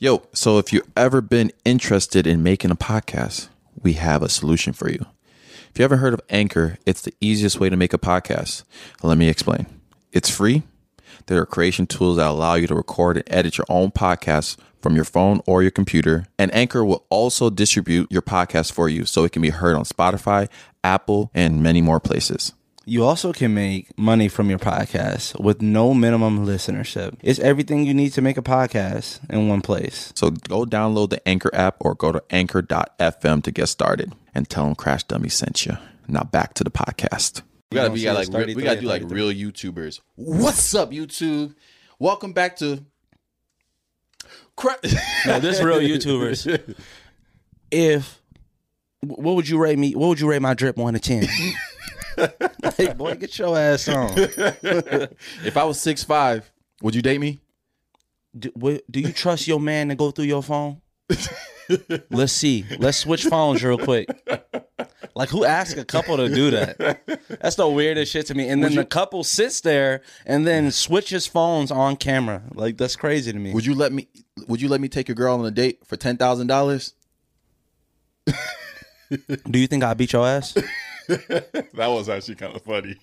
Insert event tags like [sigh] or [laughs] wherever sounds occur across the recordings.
Yo, so if you've ever been interested in making a podcast, we have a solution for you. If you haven't heard of Anchor, it's the easiest way to make a podcast. Let me explain. It's free. There are creation tools that allow you to record and edit your own podcast from your phone or your computer. And Anchor will also distribute your podcast for you so it can be heard on Spotify, Apple, and many more places. You also can make money from your podcast with no minimum listenership. It's everything you need to make a podcast in one place. So go download the Anchor app or go to anchor.fm to get started and tell them Crash Dummy sent you. Now back to the podcast. We gotta don't be like re- we gotta do like real YouTubers. What's up, YouTube? Welcome back to Cra- No, this real [laughs] YouTubers. If what would you rate me? What would you rate my drip one to ten? [laughs] [laughs] hey boy, get your ass on. [laughs] if I was six five, would you date me? Do, what- do you trust your man to go through your phone? Let's see. Let's switch phones real quick. Like who asked a couple to do that? That's the weirdest shit to me. And then the couple sits there and then switches phones on camera. Like that's crazy to me. Would you let me? Would you let me take your girl on a date for ten thousand dollars? Do you think I beat your ass? [laughs] That was actually kind of funny.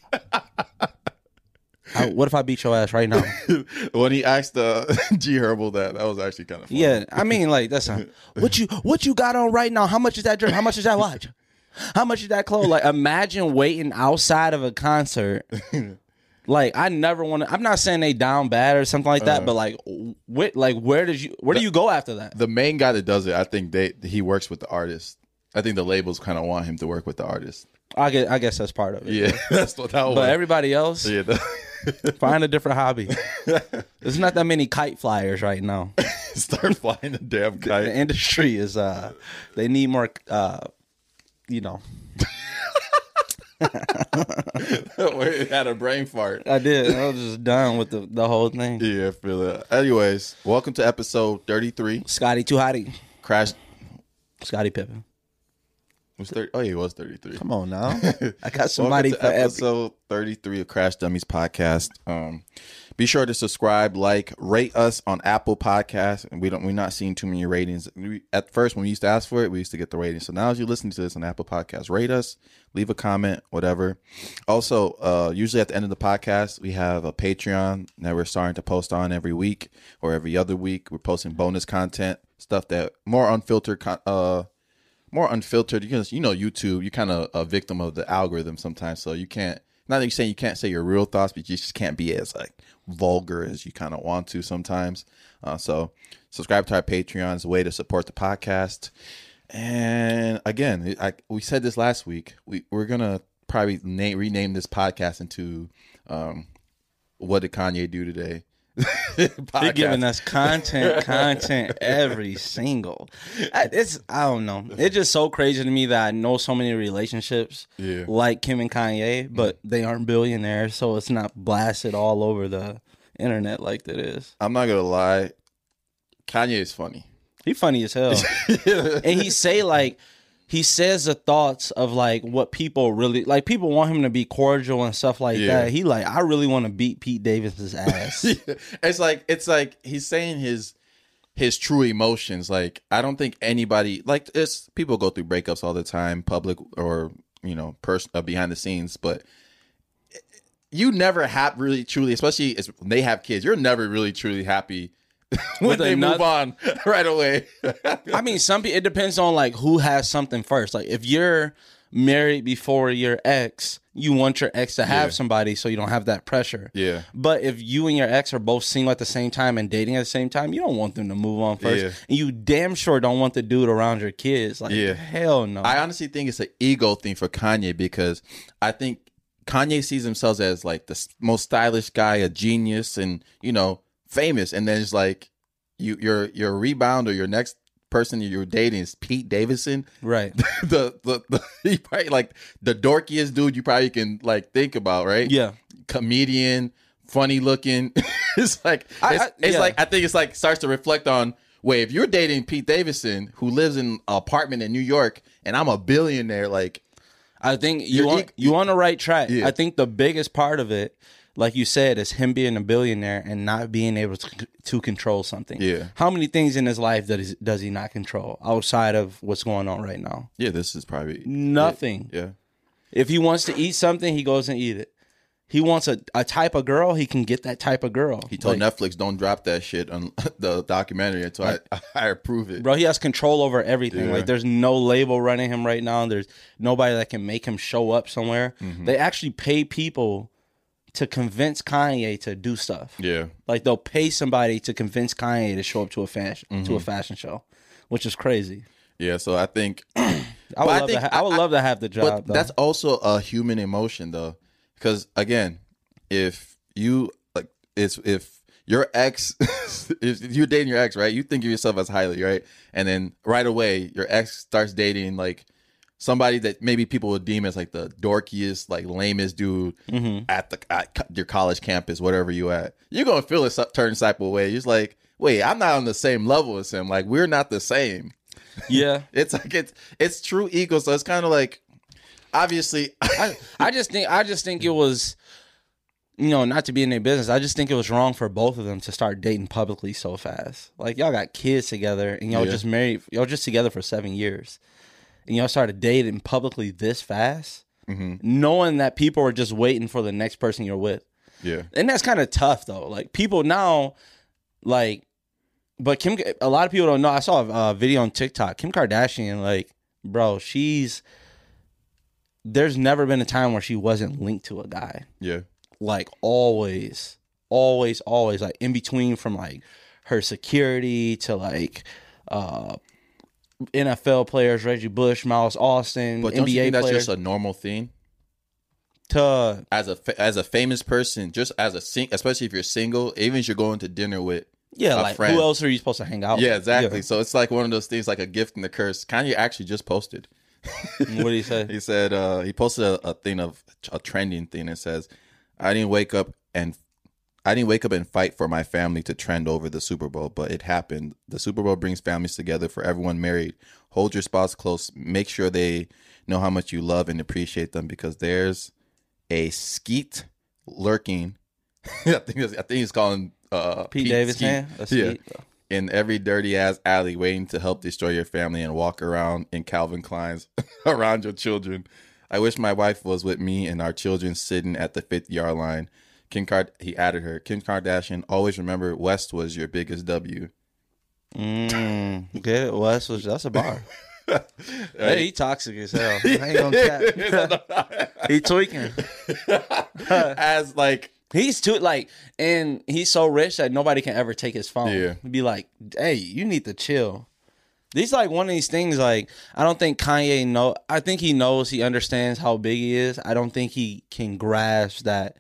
I- what if I beat your ass right now? [laughs] when he asked uh, [laughs] G Herbo that, that was actually kind of funny. Yeah, I mean, like that's not, what you what you got on right now. How much is that drip? How much is that watch? How much is that clothes? Like, imagine waiting outside of a concert. Like, I never want to. I'm not saying they down bad or something like that, but like, wh- like where did you where do you go after that? the main guy that does it, I think they he works with the artist. I think the labels kind of want him to work with the artist. I guess I guess that's part of it. Yeah, [laughs] that's what that was. But everybody else, yeah, [laughs] find a different hobby. [laughs] There's not that many kite flyers right now. start flying the damn kite. The industry is uh, they need more uh, you know. Wait, had a brain fart. I did. I was just done with the, the whole thing. Yeah, I feel it. Anyways, welcome to episode thirty-three. Scotty too hotty. Crash Scottie Pippen. Was thirty. Oh, yeah, he was thirty-three. Come on now. I got [laughs] somebody for to every. episode 33 of Crash Dummies podcast. Um, be sure to subscribe, like, rate us on Apple Podcasts. And we don't, we're not seeing too many ratings. We, at first, when we used to ask for it, we used to get the ratings. So now, as you listen to this on Apple Podcasts, rate us, leave a comment, whatever. Also, uh, usually at the end of the podcast, we have a Patreon that we're starting to post on every week or every other week. We're posting bonus content, stuff that more unfiltered, con- uh, more unfiltered. You can, you know, YouTube. You're kind of a victim of the algorithm sometimes, so you can't. Not that you're saying you can't say your real thoughts, but you just can't be as like vulgar as you kind of want to sometimes. Uh, so, subscribe to our Patreon is a way to support the podcast. And again, I, we said this last week. We we're gonna probably name rename this podcast into um, "What Did Kanye Do Today?" They're giving us content, [laughs] content every single. I- It's I don't know. It's just so crazy to me that I know so many relationships Yeah. like Kim and Kanye, but mm. they aren't billionaires, so it's not blasted all over the internet like that is. I'm not gonna lie, Kanye is funny. He funny as hell. [laughs] and he say like he says the thoughts of like what people really like people want him to be cordial and stuff like Yeah. that he like i really want to beat pete davis's [laughs] ass it's like it's like he's saying his his true emotions. Like I don't think anybody like it's people go through breakups all the time, public or you know, person uh, behind the scenes, but you never have really truly, especially as when they have kids. You're never really truly happy [laughs] when they move on [laughs] right away. i mean some people it depends on like who has something first like if you're married before your ex you want your ex to have Yeah. somebody so you don't have that pressure yeah. But if you and your ex are both single at the same time and dating at the same time, you don't want them to move on first. Yeah. And you damn sure don't want the dude around your kids. Like, Yeah. hell no. I honestly think it's an ego thing for Kanye because I think Kanye sees himself as like the most stylish guy, a genius, and you know, famous. And then it's like you, your your rebound or your next person you're dating is Pete Davidson, right. [laughs] the the, the [laughs] he probably like the dorkiest dude you probably can like think about, right? Yeah. comedian, funny looking. [laughs] it's like I- it's, I- it's yeah. like I think it's like starts to reflect on. Wait, if you're dating Pete Davidson, who lives in an apartment in New York, and I'm a billionaire, like I think You're you on you on the right track. Yeah. I think the biggest part of it, like you said, is him being a billionaire and not being able to to control something. Yeah. How many things in his life does he, does he not control outside of what's going on right now? Yeah, this is probably Nothing. Yeah. If he wants to eat something, he goes and eat it. He wants a, a type of girl, he can get that type of girl. He told Like, Netflix, "Don't drop that shit on [laughs] the documentary until I, [laughs] I approve it." bro, he has control over everything. Yeah. Like there's no label running him right now. There's nobody that can make him show up somewhere. Mm-hmm. They actually pay people to convince Kanye to do stuff. Yeah, Like they'll pay somebody to convince Kanye to show up to a fashion Mm-hmm. to a fashion show, which is crazy. yeah. So I think, [clears throat] I [clears throat] would I love think to. Ha- I would I- love to have the job. but though. that's also a human emotion, though, because again, if you like, it's if your ex, [laughs] if you're dating your ex, right? You think of yourself as highly, right? And then right away, your ex starts dating like somebody that maybe people would deem as like the dorkiest, like lamest dude Mm-hmm. at the at your college campus, whatever you at. You're gonna feel a certain type of way. You're just like, wait, I'm not on the same level as him. Like we're not the same. yeah. [laughs] It's like it's it's true ego. So it's kind of like obviously [laughs] I, I just think I just think it was you know, not to be in their business. I just think it was wrong for both of them to start dating publicly so fast. Like y'all got kids together and y'all Yeah. just married y'all just together for seven years. And y'all started dating publicly this fast, Mm-hmm. knowing that people are just waiting for the next person you're with. yeah. And that's kind of tough though. Like people now, like, but Kim, a lot of people don't know. I saw a uh, video on TikTok. Kim Kardashian, like, bro, she's. There's never been a time where she wasn't linked to a guy. Yeah. Like always, always, always. Like in between from like her security to like uh NFL players, Reggie Bush, Miles Austin, But don't NBA you think that's just a normal thing? to As a as a famous person, just as a sing, especially if you're single, even if you're going to dinner with yeah, like friend. who else are you supposed to hang out? Yeah, with? exactly. So it's like one of those things, like a gift and a curse. Kanye actually just posted. What do you say? [laughs] He said uh, he posted a, a thing of a trending thing that says, "I didn't wake up and I didn't wake up and fight for my family to trend over the Super Bowl, but it happened. The Super Bowl brings families together. For everyone married, hold your spouse close. Make sure they know how much you love and appreciate them because there's a skeet lurking. [laughs] I think I think he's calling uh, Pete, Skeet. Davidson. A Yeah in every dirty ass alley waiting to help destroy your family and walk around in Calvin Klein's [laughs] around your children. I wish my wife was with me and our children sitting at the 50 yard line. Kim Card he added her. Kim Kardashian, always remember West was your biggest W. Mm, get it? Wes was that's a bar. [laughs] hey, he toxic as hell. I ain't gonna cap. [laughs] [laughs] he tweaking. As like He's too like, and he's so rich that nobody can ever take his phone. Yeah. be like, hey, you need to chill. These like one of these things. Like, I don't think Kanye know. I think he knows. He understands how big he is. I don't think he can grasp that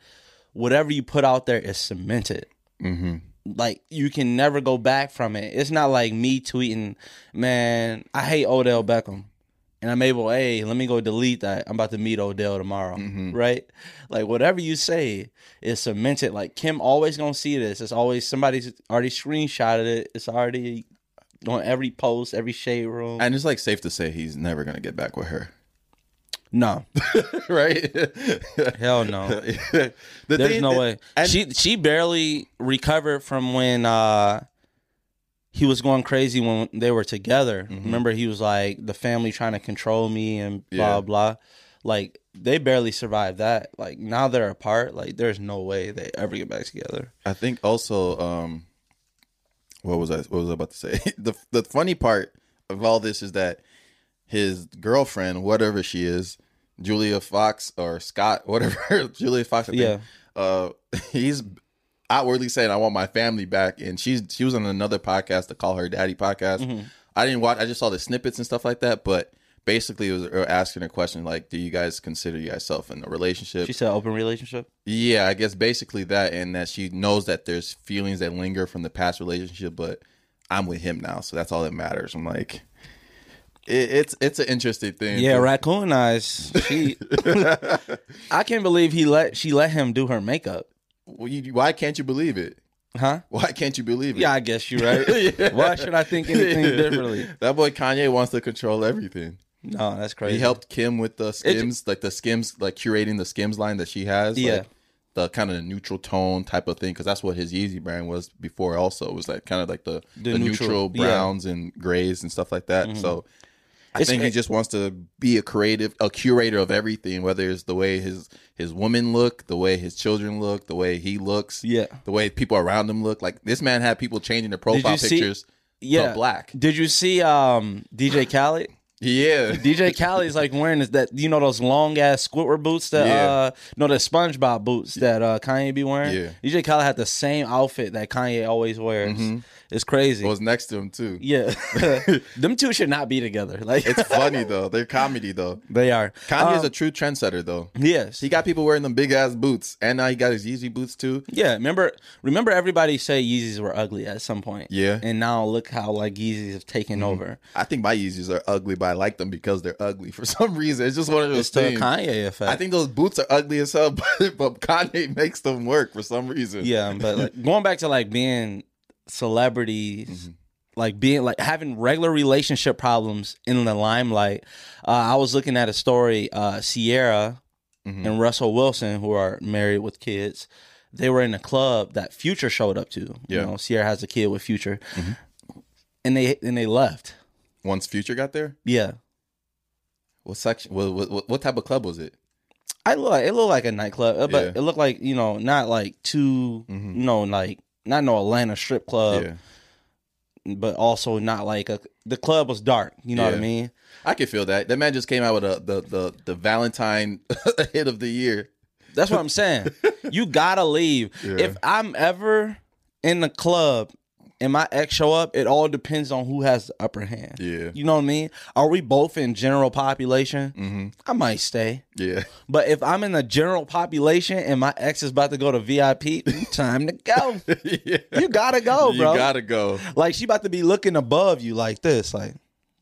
whatever you put out there is cemented. mhm. like you can never go back from it. It's not like me tweeting, man, I hate Odell Beckham. And I'm able, hey, let me go delete that. I'm about to meet Odell tomorrow. Right? Like whatever you say is cemented. Like Kim always gonna see this. It's always somebody's already screenshotted it. It's already on every post, every shade room. and it's like safe to say he's never gonna get back with her. No. [laughs] right? Hell no. [laughs] the There's thing no that- way. and- she she barely recovered from when uh he was going crazy when they were together. Remember he was like the family trying to control me and blah Yeah. blah. Like they barely survived that. Like now they're apart. Like there's no way they ever get back together. I think also, um, what was I? What was I about to say? [laughs] the The funny part of all this is that his girlfriend, whatever she is, Julia Fox or Scott, whatever [laughs] Julia Fox, I think, Yeah. uh, [laughs] he's outwardly saying, "I want my family back," and she's she was on another podcast, to call her daddy podcast. Mm-hmm. I didn't watch. I just saw the snippets and stuff like that, but. Basically, it was uh, asking a question like, "Do you guys consider yourself in a relationship?" She said open relationship. Yeah, I guess basically that, and that she knows that there's feelings that linger from the past relationship, but I'm with him now, so that's all that matters. I'm like, it, it's it's an interesting thing. Yeah, raccoon eyes. She [laughs] I can't believe he let she let him do her makeup. Well, you, why can't you believe it? Huh? Why can't you believe it? Yeah, I guess you're right. [laughs] Why should I think anything [laughs] differently? That boy Kanye wants to control everything. No, that's crazy. He helped Kim with the skims, like the skims, like curating the skims line that she has. Yeah. Like, the kind of the neutral tone type of thing because that's what his Yeezy brand was before. Also, was like kind of like the the, The neutral, neutral, yeah. browns and grays and stuff like that. Mm-hmm. So. I It's- think he just wants to be a creative, a curator of everything, whether it's the way his his women look, the way his children look, the way he looks, Yeah. the way people around him look. Like this man had people changing their profile you see- pictures Yeah. to black. Did you see um DJ Khaled? [laughs] Yeah, DJ Khaled's like wearing this, that you know those long ass Squidward boots that Yeah. uh no the SpongeBob boots that uh Kanye be wearing. Yeah. DJ Khaled had the same outfit that Kanye always wears. It's crazy. was next to him too. yeah, [laughs] [laughs] them two should not be together. Like It's [laughs] funny though. They're comedy though. they are. Kanye's Um, a true trendsetter though. yes. He got people wearing them big ass boots, and now he got his Yeezy boots too. Yeah, remember remember everybody say Yeezys were ugly at some point. Yeah. And now look how like Yeezys have taken over. I think my Yeezys are ugly, but I like them because they're ugly for some reason. It's just one of those It's things. Kanye effect. I think those boots are ugly as hell, but, but Kanye makes them work for some reason. Yeah, but like going back to like being celebrities, Mm-hmm. like being like having regular relationship problems in the limelight. Uh, I was looking at a story. Uh, Ciara Mm-hmm. and Russell Wilson, who are married with kids, they were in a club that Future showed up to. Yeah. Mm-hmm. You know, Ciara has a kid with Future, and they and they left. Once Future got there, Yeah. what section? What, what, what type of club was it? I look. It looked like a nightclub, uh, but Yeah. Mm-hmm. it looked like you know, not like too, you know, like not no Atlanta strip club, yeah, but also not like a. The club was dark. You know what I mean? I can feel that. That man just came out with a, the the the Valentine [laughs] hit of the year. That's what I'm saying. [laughs] you gotta leave. Yeah. If I'm ever in the club and my ex show up, it all depends on who has the upper hand. Yeah. You know what I mean? Are we both in general population? Mm-hmm. I might stay. Yeah, But if I'm in the general population and my ex is about to go to VIP, time to go. [laughs] yeah. You gotta go, bro. You gotta go. Like she about to be looking above you like this. Like,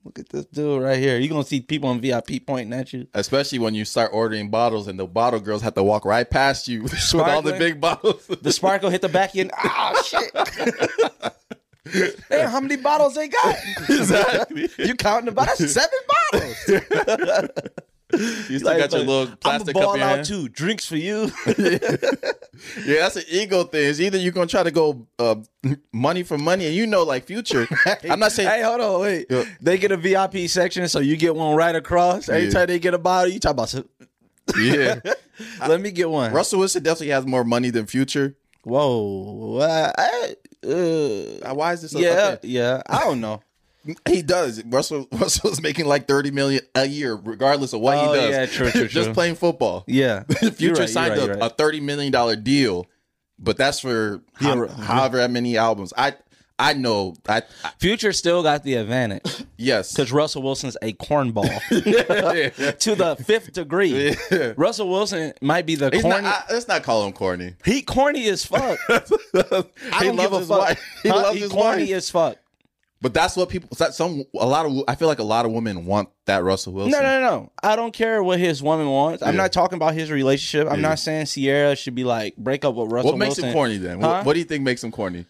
look at this dude right here. You gonna see people in VIP pointing at you. Especially when you start ordering bottles and the bottle girls have to walk right past you [laughs] with all the big bottles. The sparkle hit the back end. [laughs] Ah, shit. Damn, how many bottles they got? exactly. you counting the bottles? Seven bottles. [laughs] [laughs] You still got your little I'm plastic ball cup in your out hand. too. Drinks for you. [laughs] Yeah, that's an ego thing. It's either you're gonna try to go uh, money for money, and you know, like future. [laughs] I'm not saying hey, hold on, wait. Yeah. They get a VIP section, so you get one right across. Every Yeah. time they get a bottle, you talk about. some- yeah. Let me get one. Russell Wilson definitely has more money than Future. Whoa. I, I, uh, Why is this? so- yeah, okay. yeah. I don't know. He does. Russell [laughs] Russell's making like thirty million a year, regardless of what Oh, he does. yeah, true, true, [laughs] Just true. playing football. Yeah. [laughs] Future right, signed right, a, right. a thirty million dollar deal, but that's for how- right. however many albums. I I know. I, I Future still got the advantage yes. because Russell Wilson's a cornball Yeah. to the fifth degree. Yeah. Russell Wilson might be the He's corny. not, I, let's not call him corny. he corny as fuck. I he don't loves give a his fuck. wife. He Huh? loves He his corny wife. as fuck. But that's what people. that Some a lot of. I feel like a lot of women want that Russell Wilson. No, no, no. I don't care what his woman wants. I'm Yeah. not talking about his relationship. I'm Yeah. not saying Ciara should be like break up with Russell What makes Wilson. him corny then? Huh? What, what do you think makes him corny?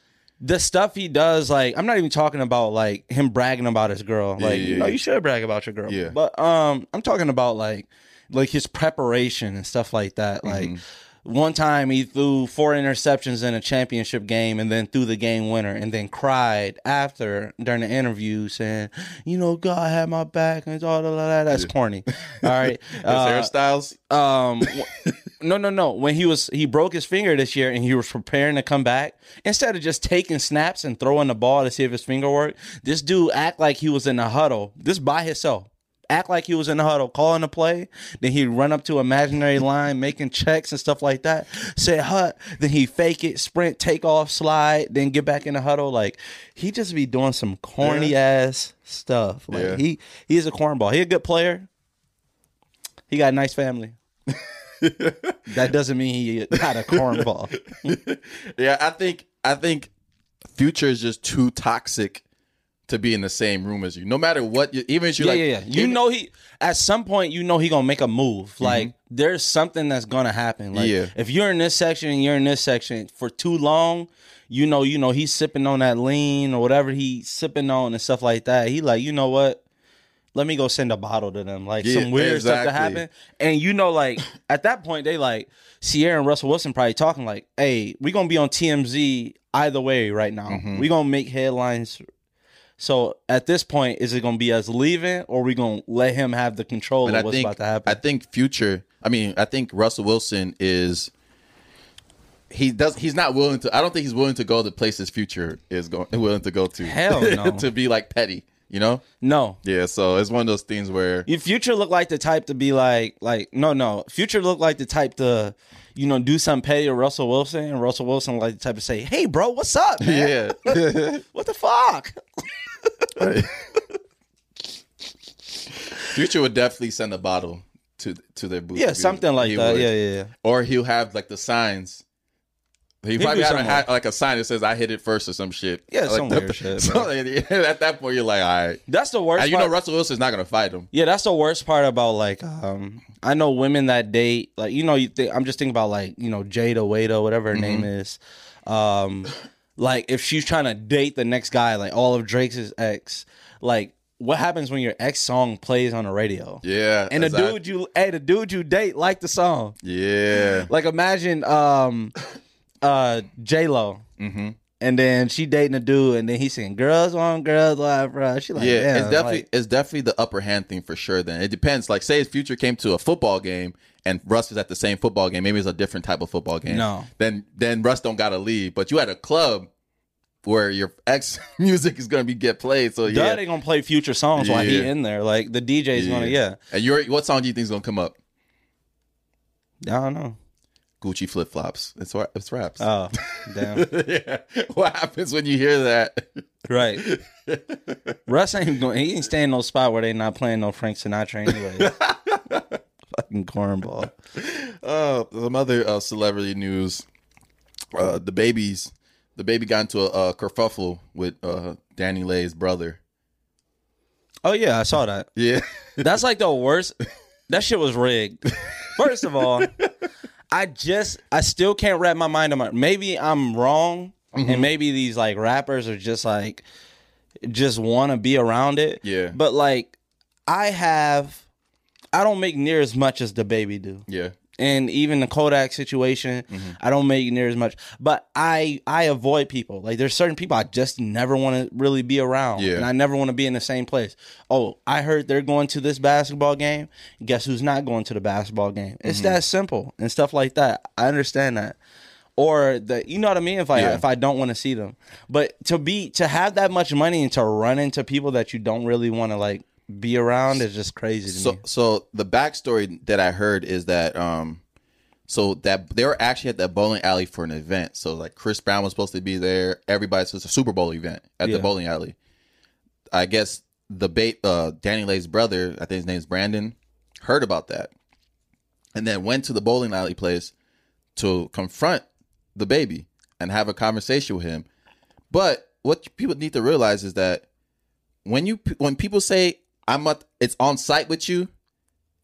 the stuff he does, like I'm not even talking about like him bragging about his girl. Yeah, Like, yeah, you know, yeah. you should brag about your girl. Yeah. But um I'm talking about like like his preparation and stuff like that. Like Mm-hmm. One time he threw four interceptions in a championship game and then threw the game winner and then cried after during the interview saying, you know, God had my back and all that. That's corny. [laughs] All right. [laughs] His Uh, hairstyles. um [laughs] no no no when he was he broke his finger this year and he was preparing to come back instead of just taking snaps and throwing the ball to see if his finger worked this dude act like he was in a huddle just by himself act like he was in the huddle calling a play. Then he'd run up to imaginary line making checks and stuff like that. Say hut then he fake it sprint take off slide then get back in the huddle. Like he just be doing some corny ass stuff. Like Yeah. he he's a cornball. He a good player. He got a nice family. [laughs] That doesn't mean he not a cornball. [laughs] Yeah, I think I think Future is just too toxic to be in the same room as you. No matter what, even if you yeah, like, yeah, yeah. You know he at some point you know he gonna make a move. Like there's something that's gonna happen. Like Yeah. if you're in this section and you're in this section for too long, you know, you know he's sipping on that lean or whatever he's sipping on and stuff like that. He like, you know what? let me go send a bottle to them, like Yeah, some weird stuff to happen. And you know, like at that point, they like Ciara and Russell Wilson probably talking like, "Hey, we gonna be on TMZ either way right now. Mm-hmm. We gonna make headlines." So at this point, is it gonna be us leaving, or we gonna let him have the control And of I what's think about to happen? I think future. I mean, I think Russell Wilson is. He does. He's not willing to. I don't think he's willing to go to places future is going willing to go to. Hell [laughs] no. to be like petty, you know. no, Yeah. So it's one of those things where. Your future look like the type to be like, like no, no. Future look like the type to, you know, do something petty to Russell Wilson, and Russell Wilson like the type to say, "Hey, bro, what's up, man? [laughs] Yeah. [laughs] What the fuck?" Future would definitely send a bottle to to their booth. Yeah, something like he that. would. Yeah, yeah, yeah. Or he'll have like the signs. He He'll probably had a, hat, like a sign that says "I hit it first or some shit. Yeah, like some weird [laughs] shit, So [laughs] at that point, you're like, all right. That's the worst. And you know, part. Russell Wilson's not gonna fight him. Yeah, that's the worst part about like um I know women that date like you know you think I'm just thinking about like you know Jada Wada whatever her name Mm-hmm. is um like if she's trying to date the next guy like all of Drake's ex like what happens when your ex song plays on the radio Yeah, and the exactly. dude you hey the dude you date like the song Yeah, like imagine um uh J Lo hmm and then she dating a dude and then he's singing girls on girls live bro she like yeah. it's definitely like- it's definitely the upper hand thing for sure. Then it depends. Like, say his future came to a football game and Russ is at the same football game. Maybe it's a different type of football game. No. then then Russ don't gotta leave. But you at a club where your ex [laughs] music is gonna be get played. So Duh, yeah, they gonna play future songs while he in there. Like the DJ's gonna, yeah. And your what song do you think is gonna come up? I don't know. Gucci flip flops. It's it's raps. Oh, [laughs] damn. yeah. What happens when you hear that? right. [laughs] Russ ain't going. He ain't staying in no spot where they not playing no Frank Sinatra anyway. Fucking cornball. Uh, some other uh, celebrity news. Uh, the babies, DaBaby got into a, a kerfuffle with uh, DaniLeigh's brother. Oh yeah, I saw that. Yeah, That's like the worst. That shit was rigged. First of all, I just I still can't wrap my mind around. Maybe I'm wrong, Mm-hmm. and maybe these like rappers are just like just want to be around it. Yeah. But like, I have, I don't make near as much as DaBaby do. yeah, and even the Kodak situation, Mm-hmm. I don't make near as much. But I I avoid people. Like there's certain people I just never want to really be around. Yeah. And I never want to be in the same place. Oh, I heard they're going to this basketball game. Guess who's not going to the basketball game? It's Mm-hmm. that simple and stuff like that. I understand that. Or the you know what I mean? If I Yeah. if I don't want to see them. But to be to have that much money and to run into people that you don't really want to like be around is just crazy to So me. so the backstory that I heard is that um so that they were actually at that bowling alley for an event. So like Chris Brown was supposed to be there. Everybody so it's a Super Bowl event at Yeah. the bowling alley. I guess the bait uh DaniLeigh's brother, I think his name's Brandon, heard about that. And then went to the bowling alley place to confront DaBaby and have a conversation with him. But what people need to realize is that when you when people say I'm at, it's on site with you,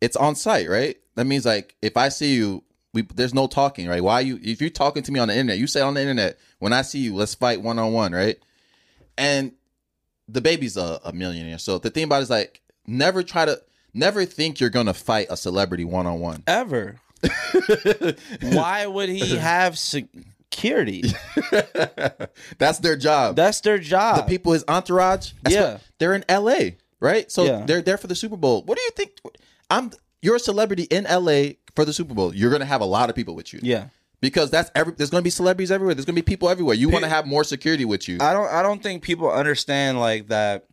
it's on site, right? That means like if I see you, we there's no talking, right? Why you if you're talking to me on the internet, you say on the internet, when I see you, let's fight one on one, right? And DaBaby's a, a millionaire. So the thing about it is like never try to never think you're gonna fight a celebrity one on one. ever. [laughs] Why would he have security? [laughs] That's their job. That's their job. the people, his entourage, Yeah. what- they're in L.A. Right, so Yeah. they're there for the Super Bowl. What do you think? I'm you're a celebrity in L.A. for the Super Bowl. You're gonna have a lot of people with you. yeah. because that's every. There's gonna be celebrities everywhere. There's gonna be people everywhere. You want to have more security with you. I don't I don't think people understand like that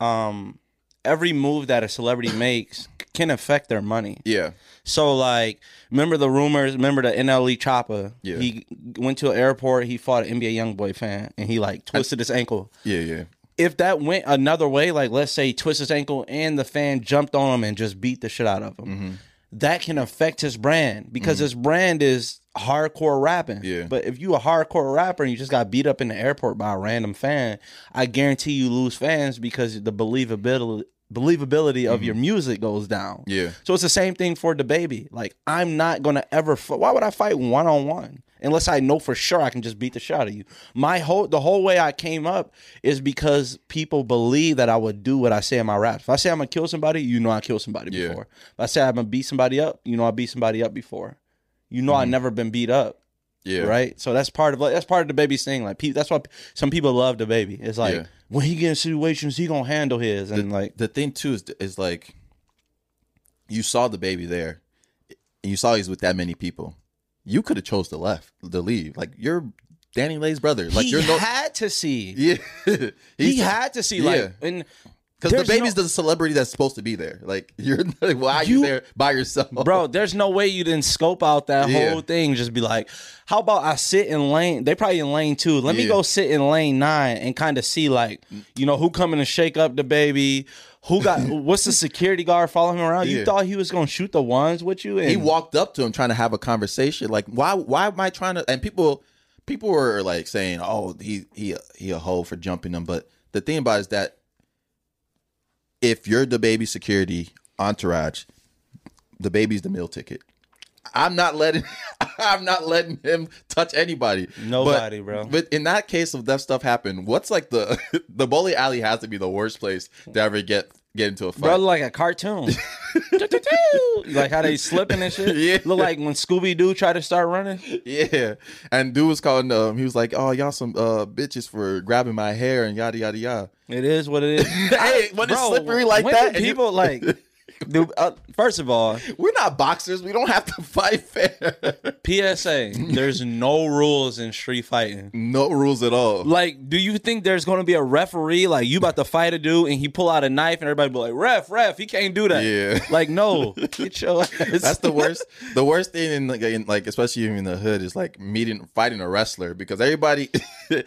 um every move that a celebrity [coughs] makes can affect their money. yeah, So like remember the rumors, remember the NLE Choppa? Yeah. He went to an airport, he fought an NBA YoungBoy fan and he like twisted his ankle. yeah, yeah. If that went another way, like let's say he twisted his ankle and the fan jumped on him and just beat the shit out of him. Mm-hmm. That can affect his brand because his brand is hardcore rapping. Yeah. But if you a hardcore rapper and you just got beat up in the airport by a random fan, I guarantee you lose fans because the believability believability of your music goes down. Yeah. So it's the same thing for DaBaby. Like I'm not gonna ever. F- why would I fight one on one unless I know for sure I can just beat the shit out of you? My whole the whole way I came up is because people believe that I would do what I say in my raps. If I say I'm gonna kill somebody, you know I killed somebody Yeah. before. If I say I'm gonna beat somebody up, you know I beat somebody up before. You know I mm-hmm. never been beat up Yeah. right? So that's part of like that's part of DaBaby's thing. Like pe- that's why p- some people love DaBaby. It's like Yeah. when he get in situations, he gonna handle his and like the thing too is is like you saw DaBaby there and you saw he's with that many people you could have chose to left to leave like you're DaniLeigh's brother like he you're no had to see. yeah He had to see Yeah. like and because DaBaby's no- the celebrity that's supposed to be there like [laughs] you're like why are you, there by yourself bro, there's no way you didn't scope out that Yeah. whole thing. Just be like, how about I sit in lane? They probably in lane two. Let me go sit in lane nine and kind of see like, you know, who coming to shake up DaBaby. Who got [laughs] what's the security guard following him around? You Yeah. thought he was gonna shoot the ones with you? And he walked up to him trying to have a conversation like why why am i trying to and people people were like saying oh he he he a hoe for jumping him but the thing about it is that if you're DaBaby security entourage DaBaby's the meal ticket i'm not letting [laughs] i'm not letting him touch anybody Nobody, But- bro. but in that case of that stuff happened, what's like the [laughs] the bowling alley has to be the worst place to ever get get into a fight Bro, like a cartoon. [laughs] like how they slipping and shit. Yeah. Look like when Scooby Doo tried to start running. Yeah, and dude was calling. Um, he was like, "Oh, y'all some uh bitches for grabbing my hair and yada yada yada." It is what it is. Hey, when it's slippery like when that, and you- people like. Dude, uh, first of all, We're not boxers. We don't have to fight fair. PSA: There's [laughs] no rules in street fighting. no rules at all. Like, do you think there's going to be a referee? Like, you about to fight a dude and he pull out a knife and everybody be like, "Ref, ref, he can't do that." Yeah. [laughs] Like, no, [laughs] get your ass. That's the worst. The worst thing in like, in like, especially in the hood, is like meeting, fighting a wrestler because everybody,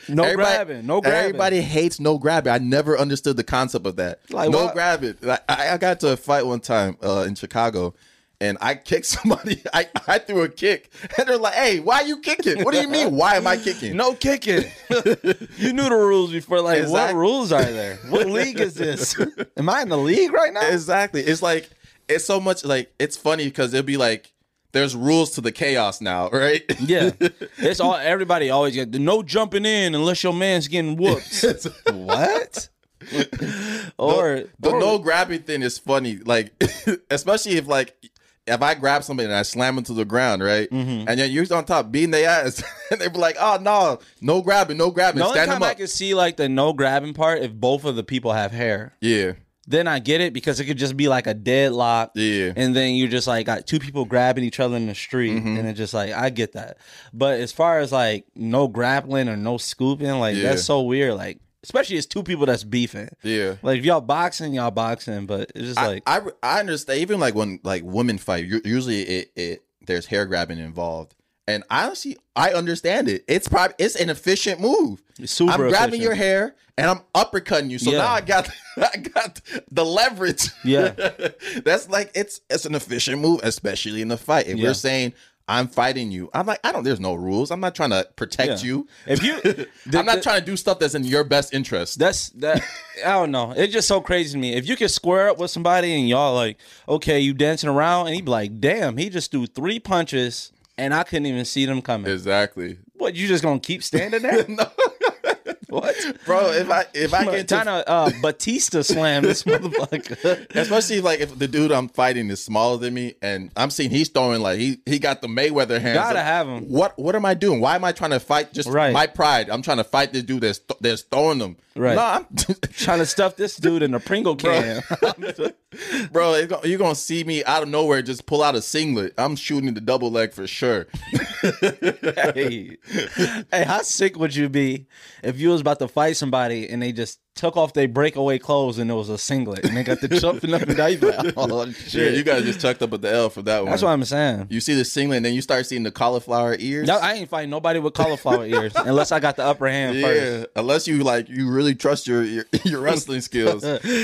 No everybody- grabbing, no grabbing. Everybody hates no grabbing. I never understood the concept of that. Like, no what? grabbing. Like, I, I got to fight one time uh, in Chicago. And I kicked [laughs] somebody. I, I threw a kick, and they're like, "Hey, why are you kicking? What do you mean? Why am I kicking?" No kicking. [laughs] you knew the rules before. Like, what rules are there? What league is this? [laughs] Am I in the league right now? Exactly. It's like it's so much like it's funny because it'll be like there's rules to the chaos now, right? Yeah, it's all. Everybody always get no jumping in unless your man's getting whooped. what? Or the or- no grabbing thing is funny, like [laughs] especially if like if I grab somebody and I slam them to the ground, right, Mm-hmm. and then you're on top beating their ass, [laughs] and they be like, "Oh no, no grabbing, no grabbing, The only stand time I can see like the no grabbing part if both of the people have hair. yeah, Then I get it because it could just be like a deadlock. Yeah. And then you're just like got two people grabbing each other in the street. Mm-hmm. And it's just like I get that. But as far as like no grappling or no scooping, like Yeah. that's so weird. Like especially it's two people that's beefing. yeah. Like if y'all boxing, y'all boxing, but it's just like I, I understand even like when like women fight usually it, it there's hair grabbing involved and honestly I understand it it's probably it's an efficient move super I'm grabbing efficient. your hair and I'm uppercutting you so Yeah. now I got [laughs] I got the leverage Yeah. [laughs] that's like it's it's an efficient move especially in the fight if Yeah. we're saying I'm fighting you I'm like I don't there's no rules I'm not trying to protect Yeah. you If you- [laughs] the- I'm not the- trying to do stuff that's in your best interest That's that. I don't know. It's just so crazy to me. If you can square up with somebody and y'all like, okay, you dancing around, and he be like, damn, he just threw three punches and I couldn't even see them coming. exactly What you just gonna keep standing there? [laughs] no what? bro if I if I get trying to uh, Batista slam this [laughs] motherfucker. Especially like if the dude I'm fighting is smaller than me, and I'm seeing he's throwing like he he got the Mayweather hands. Gotta have him. What what am I doing? Why am I trying to fight just Right. my pride? I'm trying to fight this dude that's th- that's throwing them. Right. No, I'm, [laughs] trying to stuff this dude in a Pringle can. [laughs] bro, go- you're gonna see me out of nowhere just pull out a singlet. I'm shooting the double leg for sure. hey, hey, how sick would you be if you was about to fight somebody and they just took off their breakaway clothes and it was a singlet and they got the [laughs] jumping up and down? You like, oh [laughs] Yeah, you guys just tucked up at the L for that one. That's what I'm saying. you see the singlet, and then you start seeing the cauliflower ears. No, I ain't fighting nobody with cauliflower [laughs] ears unless I got the upper hand yeah, unless you like you really trust your your, your wrestling skills.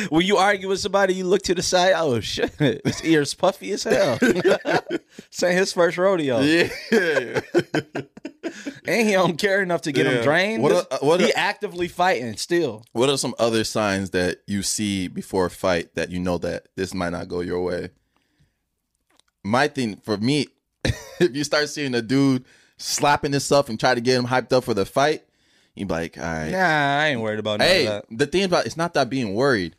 When you argue with somebody, you look to the side. Oh shit, his ears puffy as hell. Saying his first rodeo. Yeah. And he don't care enough to get Yeah. him drained. What This- a- uh, what a- he actively fighting still. What are some other signs that you see before a fight that you know that this might not go your way? My thing for me, [laughs] if you start seeing a dude slapping himself and try to get him hyped up for the fight, you be like, all right. Nah, I ain't worried about Hey, the thing about it's not that being worried,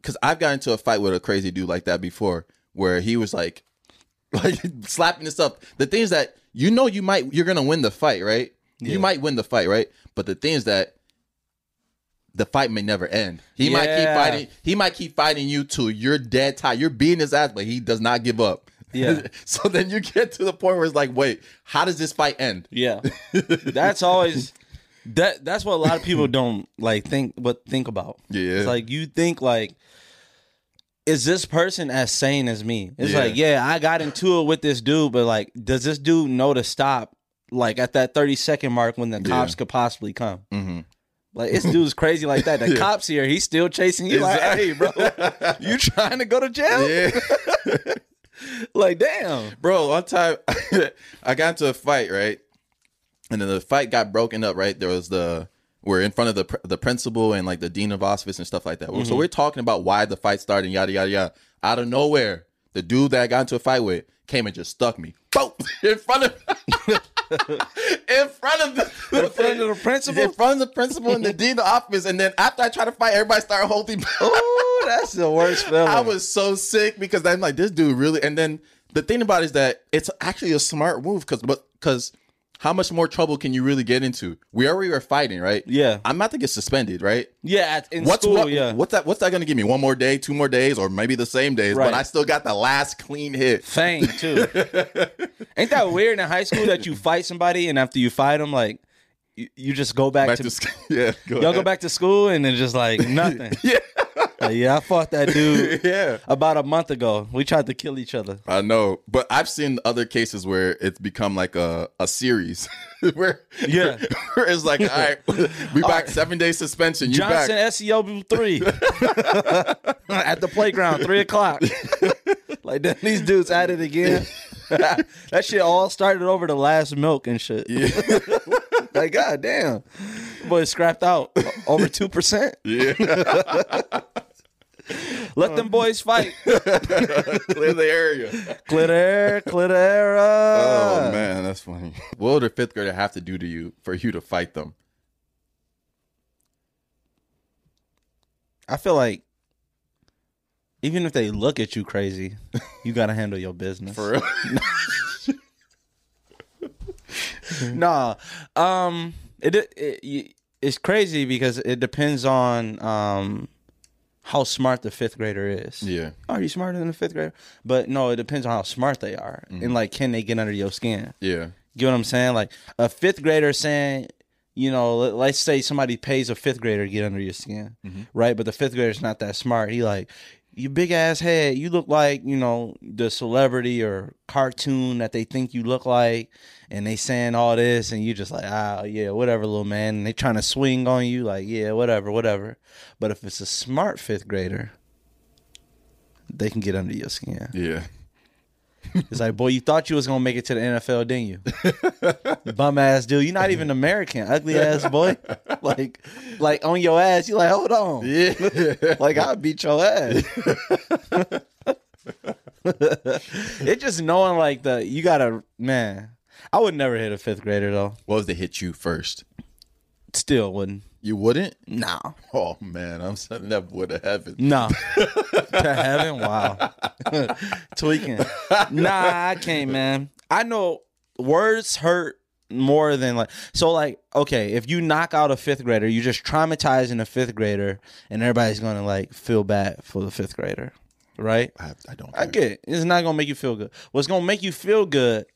because I've got into a fight with a crazy dude like that before, where he was like, [laughs] like slapping himself. The things that you know you might you're gonna win the fight, right? Yeah. You might win the fight, right? But the thing is that the fight may never end. He might keep fighting. He might keep fighting you till you're dead tired. You're beating his ass, but he does not give up. Yeah. [laughs] so then you get to the point where it's like, wait, how does this fight end? Yeah, [laughs] that's always that. That's what a lot of people don't like think, but think about. Yeah. it's like you think like, is this person as sane as me? It's Yeah. like, yeah, I got into it with this dude, but like, does this dude know to stop? Like at that thirty second mark when the cops could possibly come. Mm-hmm. Like this dude's crazy like that. The [laughs] cops here, he's still chasing you. Like, hey, bro, you trying to go to jail? Yeah. [laughs] Like, damn. Bro, one time [laughs] I got into a fight, right? And then the fight got broken up, right? There was the we're in front of the the principal and like the dean of office and stuff like that. So mm-hmm. we're talking about why the fight started, yada yada yada. Out of nowhere, the dude that I got into a fight with came and just stuck me, boom, [laughs] in front of, [laughs] in front of the, In front of the principal? in front of the principal and the [laughs] dean of the office. And then after I tried to fight, everybody started holding. Ooh, that's the worst feeling. I was so sick because I'm like, this dude really. And then the thing about it is that it's actually a smart move because, but because how much more trouble can you really get into? We already are fighting, right? Yeah. I'm about to get suspended, right? yeah, at, in What's school, what, yeah. What's that? What's that going to give me? One more day, two more days, or maybe the same days? Right. But I still got the last clean hit. Fang too. [laughs] Ain't that weird in high school that you fight somebody and after you fight them, like you, you just go back, Back to, to sc- [laughs] yeah. Go y'all go back to school and then just like nothing. [laughs] Yeah. Like, yeah, I fought that dude [laughs] Yeah. about a month ago. We tried to kill each other. I know, but I've seen other cases where it's become like a, a series [laughs] where Yeah. [laughs] where it's like all right, we back seven day suspension. You Johnson back? SEO three at the playground, three o'clock. like then these dudes at it again. that shit all started over the last milk and shit. Yeah. like god damn, boy scrapped out over two percent. Yeah, [laughs] Let them boys fight. [laughs] clear the area. Glitter, glitter. Oh man, that's funny. What would a fifth grader have to do to you for you to fight them? I feel like even if they look at you crazy, you gotta handle your business. For real? [laughs] nah, um, it, it it's crazy because it depends on um how smart the fifth grader is. yeah, Are you smarter than the fifth grader? But no, it depends on how smart they are and mm-hmm. like can they get under your skin. yeah, Get what I'm saying? Like a fifth grader saying, you know, let, let's say somebody pays a fifth grader to get under your skin, mm-hmm. right? But the fifth grader's not that smart. He like, you big ass head, you look like, you know, the celebrity or cartoon that they think you look like, and they saying all this, and you just like, ah, yeah, whatever, little man. And they trying to swing on you, like, yeah, whatever, whatever. But if it's a smart fifth grader, they can get under your skin. yeah. It's like, boy, you thought you was gonna make it to the NFL, didn't you? [laughs] Bum ass dude. You're not even American, ugly ass boy. [laughs] Like, like on your ass. You like, hold on. Yeah. [laughs] Like I'll beat your ass. it just knowing like the you gotta man. I would never hit a fifth grader though. What was to hit you first? Still wouldn't. You wouldn't? No. Oh man, I'm sending that boy to heaven. No. [laughs] to heaven? Wow. [laughs] Tweaking. Nah, I can't, man. I know words hurt more than like so like okay if you knock out a fifth grader you're just traumatizing a fifth grader and everybody's gonna like feel bad for the fifth grader right I, I don't. i get it it's not gonna make you feel good what's gonna make you feel good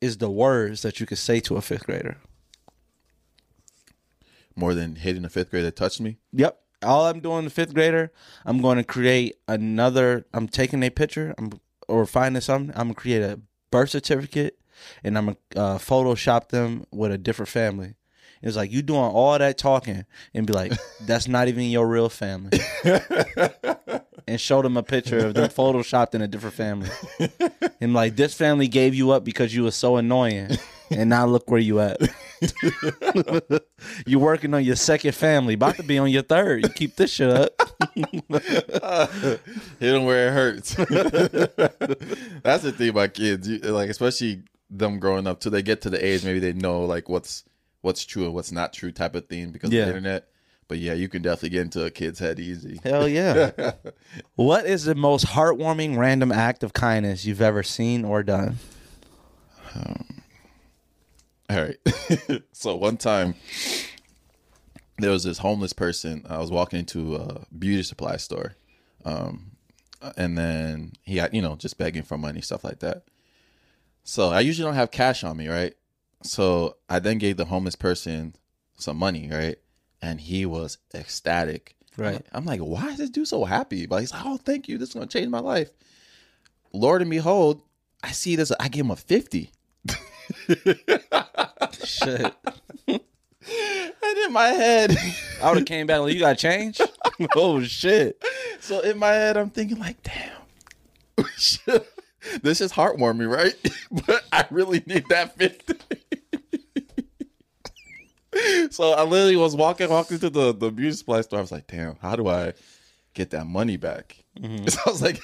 is the words that you could say to a fifth grader more than hitting a fifth grader that touched me. Yep. All I'm doing, the fifth grader, I'm going to create another. I'm taking a picture, I'm or finding something. I'm gonna create a birth certificate, and I'm gonna uh, Photoshop them with a different family. It's like you doing all that talking and be like, [laughs] that's not even your real family, [laughs] and show them a picture of them photoshopped in a different family, and like this family gave you up because you were so annoying, and now look where you at. [laughs] You're working on your second family, about to be on your third. You keep this shit up. [laughs] Hit them where it hurts. [laughs] That's the thing about kids, you, like especially them growing up till they get to the age maybe they know like what's what's true and what's not true type of thing because Yeah. of the internet. But yeah, you can definitely get into a kid's head easy. Hell yeah. what is the most heartwarming random act of kindness you've ever seen or done? Um, All right. [laughs] so one time there was this homeless person. I was walking into a beauty supply store. Um, and then he had, you know, just begging for money, stuff like that. So I usually don't have cash on me, right? So I then gave the homeless person some money, right? And he was ecstatic. Right. I'm like, why is this dude so happy? But he's like, oh, thank you. This is going to change my life. Lord and behold, I see this. I give him a 50. [laughs] Shit. [laughs] And in my head, I would have came back like, you got change? [laughs] oh shit. so in my head, I'm thinking like, damn, [laughs] this is heartwarming, right? but I really need that 50. so I literally was walking, walking to the, the beauty supply store. I was like, damn, how do I get that money back? Mm-hmm. So I was like,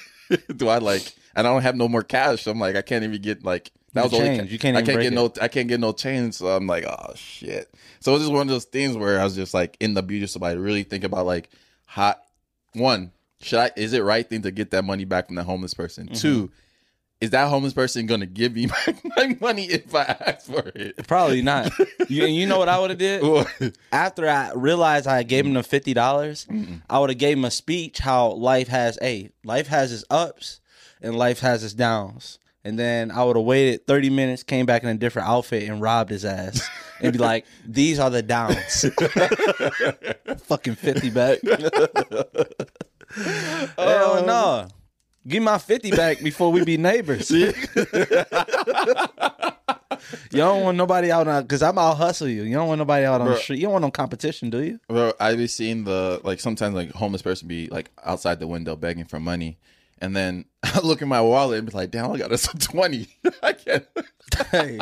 do I like, and I don't have no more cash. So I'm like, I can't even get like, that was The only change. You can't I can't get no I can't get no change. So I'm like, oh shit. So it was just one of those things where I was just like in the beauty supply really think about like how one, should I is it right thing to get that money back from the homeless person? Mm-hmm. Two, is that homeless person gonna give me [laughs] my, my money if I ask for it? Probably not. [laughs] You, and you know what I would have did? After I realized I gave him the fifty dollars, I would have gave him a speech how life has a life has its ups and life has its downs. And then I would have waited thirty minutes, came back in a different outfit, and robbed his ass, and be like, [laughs] "These are the downs." [laughs] Fucking fifty back. [laughs] Hell um, no. Give my 50 back before we be neighbors. you don't want nobody out on because I'm out hustle you. You don't want nobody out on the street. You don't want no competition, do you? Bro, I be seeing the like sometimes like homeless person be like outside the window begging for money, and then [laughs] I look in my wallet and be like, "Damn, I got us a 20. [laughs] I can't." Hey.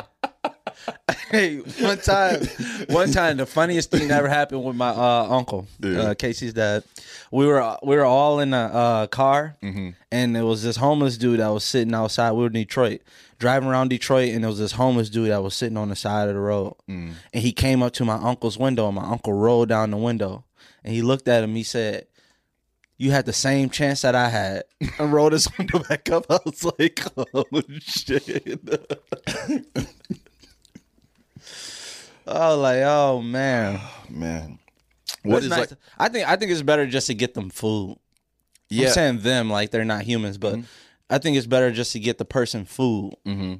Hey, one time, one time, the funniest thing that ever happened with my uh, uncle, Yeah. uh, Casey's dad. We were we were all in a uh, car, Mm-hmm. and there was this homeless dude that was sitting outside. We were in Detroit, driving around Detroit, and there was this homeless dude that was sitting on the side of the road, Mm. and he came up to my uncle's window, and my uncle rolled down the window, and he looked at him. He said, "You had the same chance that I had," and rolled his window [laughs] back up. I was like, [laughs] "Oh shit." [laughs] I was like, oh man. Man, What is like? I think I think it's better just to get them food. Yeah, Mm-hmm. I'm saying them like they're not humans, but I think it's better just to get the person food. hmm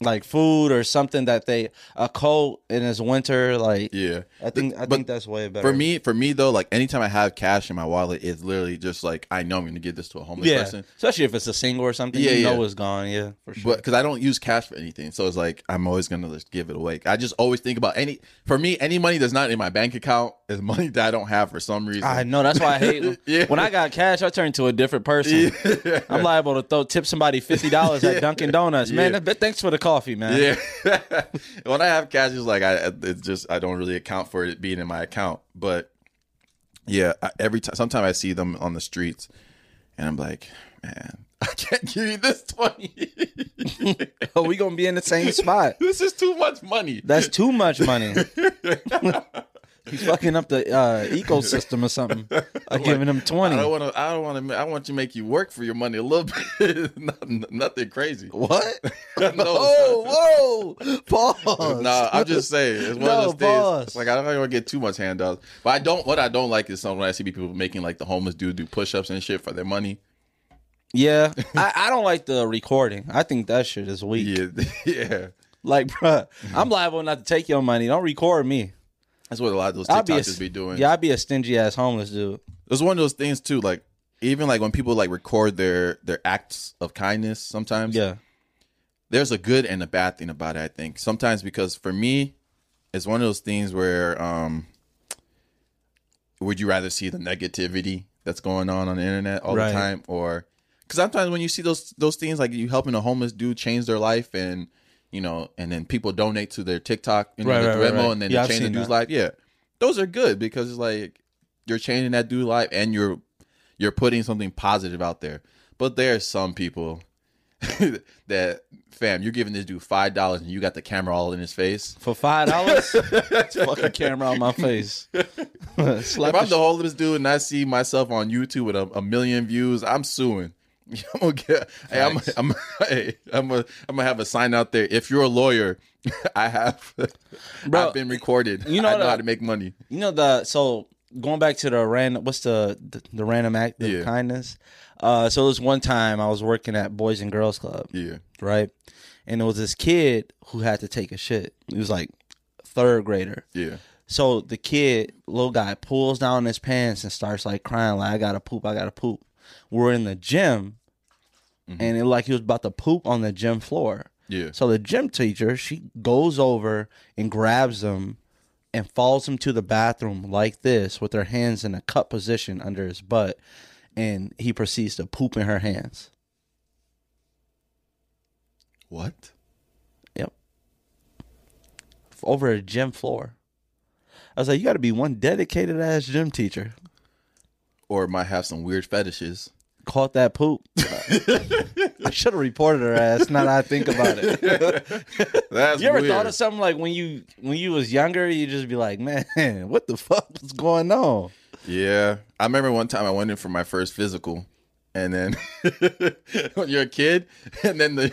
Like food or something that they a coat in this winter. Like yeah. I think I But think that's way better. For me, for me though, like anytime I have cash in my wallet, it's literally just like I know I'm gonna give this to a homeless yeah, person. especially if it's a single or something. Yeah, you know yeah. it's gone. Yeah, for sure. But because I don't use cash for anything, so it's like I'm always gonna just give it away. I just always think about any. For me, any money that's not in my bank account is money that I don't have for some reason. I know that's why I hate. them. [laughs] Yeah. When I got cash, I turned to a different person. I'm liable to throw tip somebody fifty dollars at [laughs] Dunkin' Donuts. Man, Yeah. th- thanks for the coffee, man. Yeah. [laughs] when I have cash, it's like I it's just I don't really account for it being in my account. But yeah, I, every time sometimes I see them on the streets, and I'm like, man, I can't give you this twenty. Oh, we gonna be in the same spot. this is too much money. That's too much money. He's fucking up the uh, ecosystem or something. [laughs] I'm giving him I twenty. don't want to. I don't want to. I want you to make you work for your money a little bit. [laughs] nothing, nothing crazy. What? [laughs] no, Oh, whoa! Pause. no, I'm just saying. It's one No, of those boss. things. Like I don't want to get too much handouts, but I don't. What I don't like is some when I see people making like the homeless dude do push-ups and shit for their money. Yeah, I, I don't like the recording. I think that shit is weak. Yeah, yeah. Like, bruh, I'm liable not to take your money. Don't record me. That's what a lot of those I'll be a, be doing. Yeah, I'd be a stingy ass homeless dude. It's one of those things too. Like even like when people like record their their acts of kindness. Sometimes Yeah, there's a good and a bad thing about it. I think sometimes because for me, it's one of those things where um, would you rather see the negativity that's going on on the internet all Right. the time, or because sometimes when you see those those things like you helping a homeless dude change their life and you know, and then people donate to their TikTok, you know, Right, the right, Venmo, right. and then Yeah, they change the dude's that. life. Yeah, those are good because it's like you're changing that dude's life and you're you're putting something positive out there. But there are some people [laughs] that, fam, you're giving this dude five dollars and you got the camera all in his face. For five dollars, [laughs] fucking camera on my face. [laughs] If I'm the the homeless dude and I see myself on YouTube with a, a million views, I'm suing. [laughs] I'm gonna get. Hey, I'm. I'm. [laughs] Hey, I'm. Gonna, I'm gonna have a sign out there. If you're a lawyer, [laughs] I have. Bro, I've been recorded. you know I know the- how to make money. You know the so going back to the random what's the the, the random act of Yeah. kindness. Uh, so it was one time I was working at Boys and Girls Club, Yeah. right? And there was this kid who had to take a shit. He was like third grader. Yeah. So the kid, little guy, pulls down his pants and starts like crying, like I gotta poop, I gotta poop. We're in the gym, mm-hmm. and it like he was about to poop on the gym floor. Yeah. So the gym teacher, she goes over and grabs him and follows him to the bathroom like this with her hands in a cup position under his butt, and he proceeds to poop in her hands. What? Yep. Over a gym floor. I was like, you got to be one dedicated ass gym teacher. Or might have some weird fetishes. Caught that poop. I should have reported her ass. Now that I think about it. [laughs] That's You ever weird. thought of something like when you when you was younger, you just be like, man, [laughs] what the fuck was going on? Yeah, I remember one time I went in for my first physical, and then [laughs] when you're a kid, and then the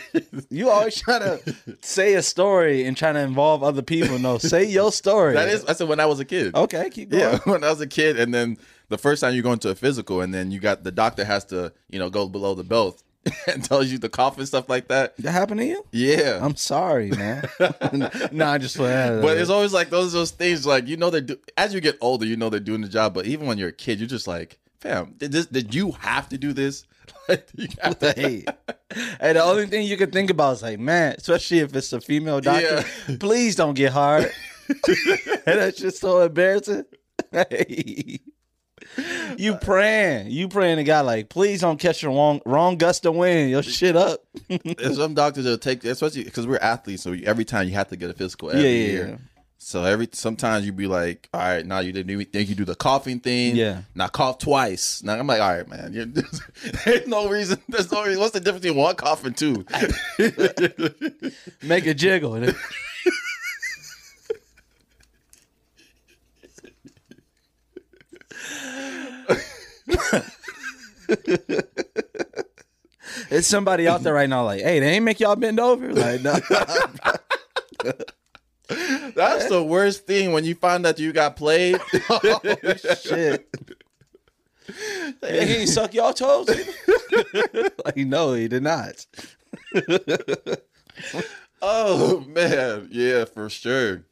You always try to say a story and trying to involve other people. No, say your story. that is I said when I was a kid. okay. Keep going. Yeah, when I was a kid, and then the first time you go into a physical, and then you got the doctor has to you know go below the belt [laughs] and tells you to cough and stuff like that. That happened to you? Yeah, I'm sorry, man. [laughs] [laughs] no, I just but it's always like those those things like you know they do as you get older you know they're doing the job but even when you're a kid you're just like fam did this did you have to do this like you have to- hey, hey, the only thing you can think about is like, man, especially if it's a female doctor, please don't get hard. and that's just so embarrassing. Hey. You praying, you praying to God like, please don't catch the wrong wrong gust of wind, your shit up. Some doctors will take especially because we're athletes so every time you have to get a physical every Yeah, yeah, year yeah. so every sometimes you be like all right now you didn't even think you do the coughing thing Yeah. now cough twice now I'm like all right man you [laughs] there's no reason there's no reason what's the difference between one cough and two [laughs] Make a jiggle. [laughs] It's somebody out there right now, like, hey, they ain't make y'all bend over. Like, no, [laughs] that's the worst thing when you find that you got played [laughs] oh, shit. Hey, he suck y'all toes. [laughs] like, no, he did not. Oh man, yeah, for sure.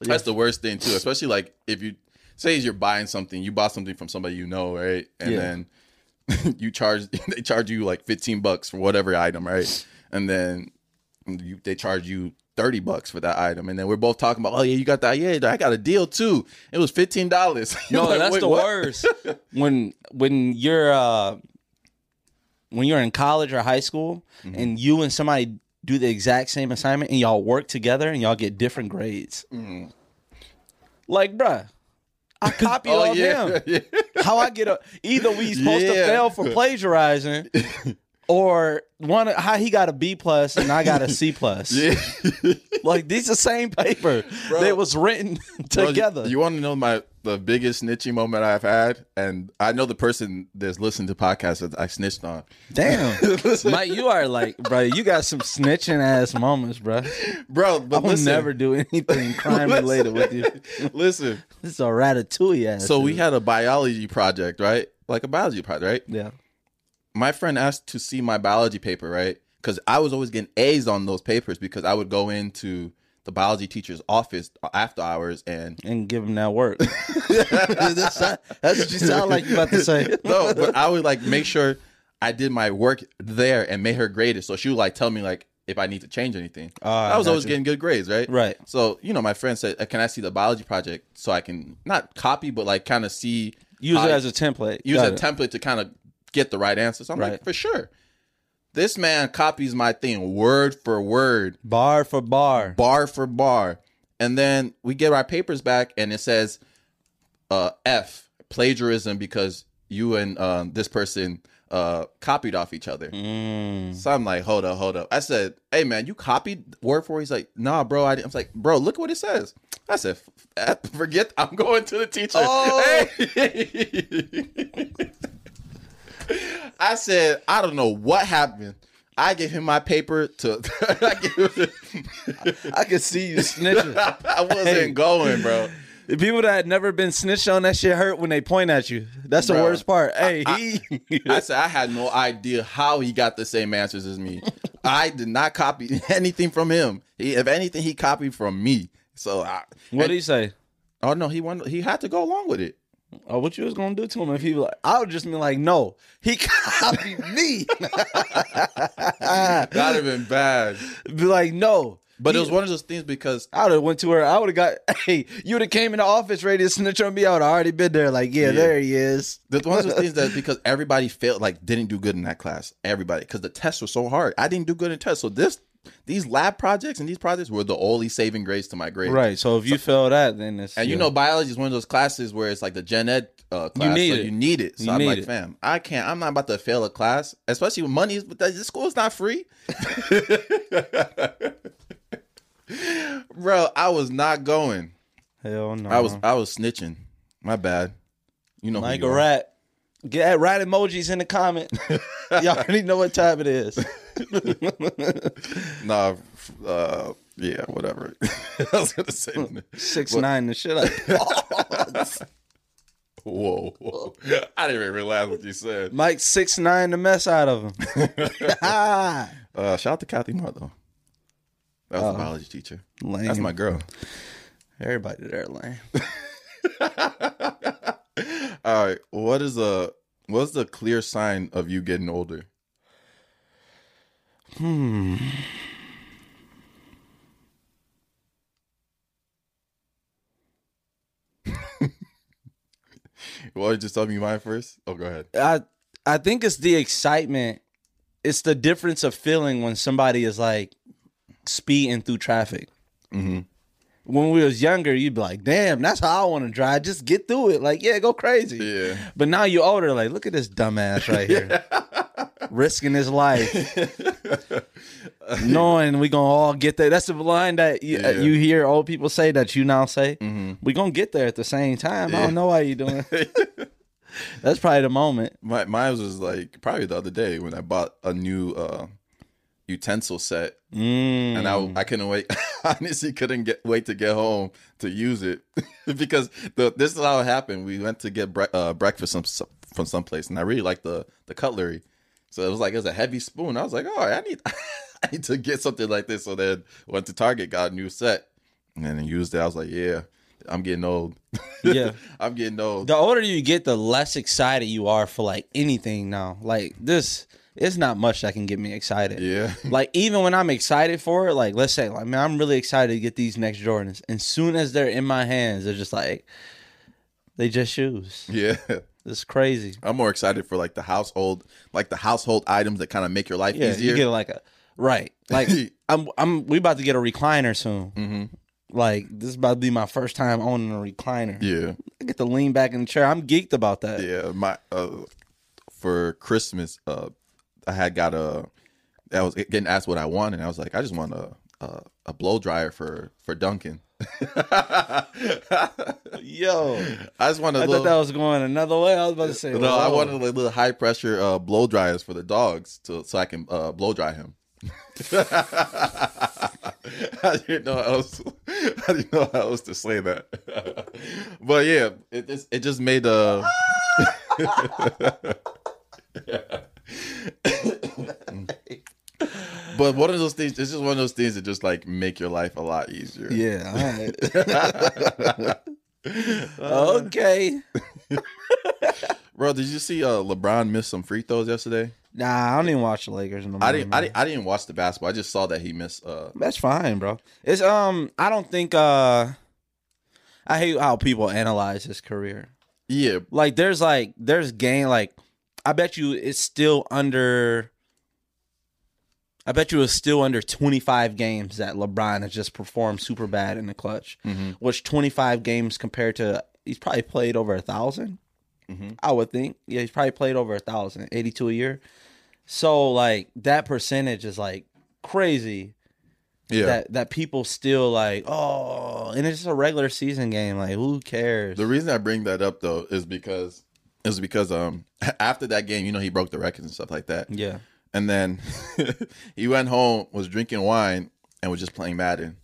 That's the worst thing too, especially like if you say you're buying something, you bought something from somebody you know, right? And Yeah. then [laughs] you charge [laughs] they charge you like 15 bucks for whatever item, right? And then you, they charge you 30 bucks for that item. And then we're both talking about, "Oh yeah, you got that. Yeah, I got a deal too. It was $15." [laughs] No, Like, that's the what? worst. when when you're uh when you're in college or high school Mm-hmm. and you and somebody do the exact same assignment and y'all work together and y'all get different grades. Like, bruh, I copied. [laughs] Oh off yeah. him. [laughs] yeah. How I get a either we supposed to fail for plagiarizing [laughs] or one how he got a B plus and I got a C plus. Yeah. Like these the same paper. They was written Bro, together. You, want to know my the biggest snitching moment I've had, and I know the person that's listened to podcasts that I snitched on. Damn, [laughs] Mike, you are like, bro. You got some snitching ass moments, bro. Bro, I but will listen, never do anything [laughs] crime related with you. listen. This is a ratatouille ass. So we had a biology project, right? Like a biology project, right? yeah. My friend asked to see my biology paper, right? Because I was always getting A's on those papers because I would go into the biology teacher's office after hours and [laughs] and give him that work. [laughs] that's, not- that's what you sound like you about to say. [laughs] no, but I would like make sure I did my work there and made her grade it. So she would like tell me like if I need to change anything. Ah, I was always gotcha. getting good grades, right? Right. So you know, my friend said, "Uh, "Can I see the biology project so I can not copy, but like kind of see Use it as a template. use Got a it. template to kind of get the right answer?" So I'm Right. like, "For sure." This man copies my thing word for word, Bar for bar. bar for bar. And then we get our papers back and it says uh, F, plagiarism because you and uh, this person uh, copied off each other. Mm. So I'm like, hold up, hold up. I said, hey man, you copied word for word? He's like, nah, bro. I, didn't. I was like, bro, look what it says. I said, F- forget, I'm going to the teacher. Oh. [laughs] Hey. [laughs] I said, I don't know what happened. I gave him my paper to. [laughs] I, I could see you snitching. [laughs] I wasn't Hey. going, bro. The people that had never been snitched on, that shit hurt when they point at you. That's the worst part. Hey, I- he. I said I had no idea how he got the same answers as me. I did not copy [laughs] anything from him. He, if anything, he copied from me. So, I, what did he say? oh no, he wanted, he had to go along with it. Oh, what you was gonna do to him if he was like? I would just be like, no, he [laughs] copied me. [laughs] That'd have been bad. be like, no. But He- it was one of those things because I would have went to her. I would have got. [laughs] Hey, you would have came in the office ready to snitch on me. I would have already been there. Like, yeah, Yeah. there he is. the one of those things that because everybody failed, like didn't do good in that class. Everybody because the tests were so hard. I didn't do good in tests. So this, these lab projects and these projects were the only saving grace to my grade. Right. So if you fail that, then it's And you know, biology is one of those classes where it's like the gen ed uh, class. need so it. You need it. So You I'm like, it. fam, I can't. I'm not about to fail a class, especially with money. But school is not free. [laughs] Bro, I was not going. hell no. I was I was snitching. My bad. You know, like you a are. rat. Get rat emojis in the comment. [laughs] Y'all already know what time it is. [laughs] Nah, uh, yeah, whatever. [laughs] I was gonna say. Six nine the shit. Like, Whoa, whoa. I didn't even realize what you said. Mike six nine the mess out of him. Uh, shout out to Kathy Moore though. That was Oh. a biology teacher. Lame. That's my girl. Everybody there lame. All right. What is a what's the clear sign of you getting older? Hmm. [laughs] Well, just tell me mine first. Oh, go ahead. I I think it's the excitement. It's the difference of feeling when somebody is like speeding through traffic. Mm-hmm. When we was younger, you'd be like, "Damn, that's how I want to drive. Just get through it. Like, yeah, go crazy." Yeah. But now you're older. Like, look at this dumbass right here, [laughs] risking his life, [laughs] knowing we gonna all get there. That's the line that you, uh, Yeah. you hear old people say that you now say. Mm-hmm. We gonna get there at the same time. I don't know why you doing. [laughs] That's probably the moment. My mine was like probably the other day when I bought a new uh utensil set Mm. and I I couldn't wait. [laughs] Honestly, couldn't get wait to get home to use it [laughs] because the this is how it happened. We went to get bre- uh, breakfast from some from someplace, and I really liked the the cutlery. So it was like it was a heavy spoon. I was like, oh, I need [laughs] I need to get something like this. So then went to Target, got a new set, and then used it. I was like, yeah, I'm getting old. Yeah. I'm getting old. the older you get, the less excited you are for like anything now. Like this, it's not much that can get me excited. Yeah. [laughs] Like even when I'm excited for it, like let's say, like man, I'm really excited to get these next Jordans. And soon as they're in my hands, they're just like they just shoes. Yeah. [laughs] It's crazy. I'm more excited for like the household, like the household items that kind of make your life Yeah, easier. you get like a right. Like [laughs] I'm, I'm. We about to get a recliner soon. hmm Like this is about to be my first time owning a recliner. Yeah. I get to lean back in the chair. I'm geeked about that. Yeah, my uh, for Christmas, uh, I had got a. I was getting asked what I wanted. and I was like, I just want a a, a blow dryer for for Duncan. [laughs] Yo, I just want a I little. thought that was going another way. I was about to say, no, I wanted a little high pressure uh, blow dryers for the dogs to so I can uh, blow dry him. [laughs] I didn't know how else. [laughs] I didn't know how else to say that. but yeah, it just it just made uh But one of those things, it's just one of those things that just like make your life a lot easier. Yeah. all right. [laughs] okay. Bro, did you see uh LeBron miss some free throws yesterday? Nah, I don't even watch the Lakers no more. I didn't, I didn't I didn't watch the basketball. I just saw that he missed uh That's fine, bro. It's um. I don't think uh. I hate how people analyze his career. yeah, Like, there's like there's game. Like, I bet you it's still under I bet you it was still under 25 games that LeBron has just performed super bad in the clutch. Mm-hmm. Which 25 games compared to he's probably played over a 1000 mm-hmm. I would think. Yeah, he's probably played over a thousand, 82 a year. So like that percentage is like crazy Yeah. that that people still like oh, and it's just a regular season game. Like who cares? The reason I bring that up though is because is because um [laughs] after that game, you know, he broke the records and stuff like that. yeah. And then [laughs] he went home, was drinking wine, and was just playing Madden.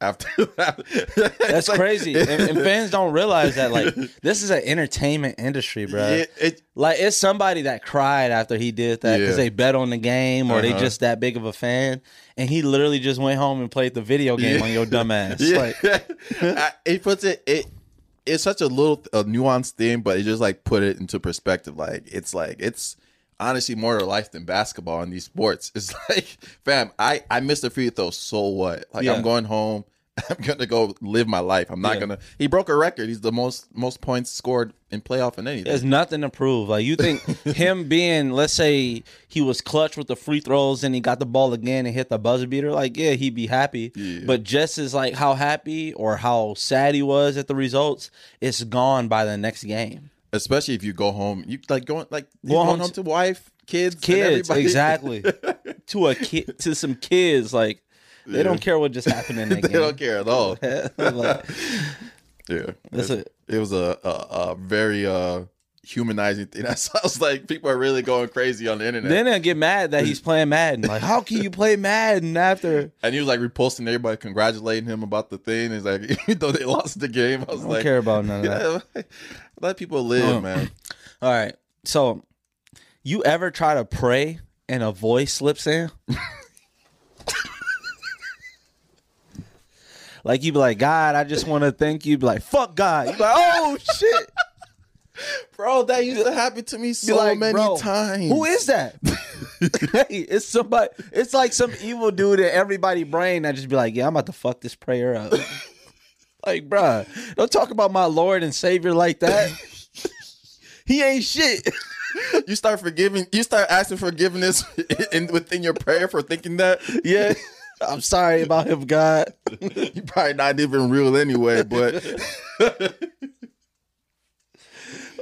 After that, [laughs] That's crazy, and, and fans don't realize that. Like, this is an entertainment industry, bro. It, it, Like, it's somebody that cried after he did that because Yeah. they bet on the game or they Uh-huh. just that big of a fan, and he literally just went home and played the video game on your dumb ass. yeah, Like, I- it puts it it. It's such a little a nuanced thing, but it just like put it into perspective. Like it's like it's honestly more to life than basketball in these sports. [laughs] It's like, fam, I I missed a free throw. So what? Like Yeah. I'm going home. [laughs] I'm gonna go live my life. I'm not Yeah. gonna. He broke a record. He's the most most points scored in playoff in anything. There's nothing to prove. Like you think [laughs] him being, let's say he was clutch with the free throws and he got the ball again and hit the buzzer beater, like yeah, he'd be happy. Yeah. But just as like how happy or how sad he was at the results, it's gone by the next game. Especially if you go home, you like going like going home home to wife, kids, and Kids, exactly. [laughs] to a kid, to some kids, like they don't care what just happened in [laughs] that game. they game. don't care at all. [laughs] Like, Yeah, That's it, it was a, a a very uh humanizing thing. [laughs] That sounds like people are really going crazy on the internet. then they'll get mad that he's playing Madden. Like, how can you play Madden after? and he was like reposting everybody, congratulating him about the thing. He's like, even though they lost the game, I was I don't like, care about none of that. yeah, let people live, Uh, man. [clears throat] All right. So, you ever try to pray and a voice slips in? Like you'd be like, God, I just want to thank you. Be like, fuck God. You be like, oh [laughs] shit. Bro, that used to happen to me so like, many bro, times. Who is that? [laughs] hey, it's somebody. It's like some evil dude in everybody brain that just be like, yeah, I'm about to fuck this prayer up. [laughs] like, bruh, don't talk about my Lord and Savior like that. he ain't shit. you start forgiving? You start asking forgiveness in, within your prayer for thinking that. Yeah. I'm sorry about him, God. [laughs] you probably not even real anyway, but [laughs] [laughs]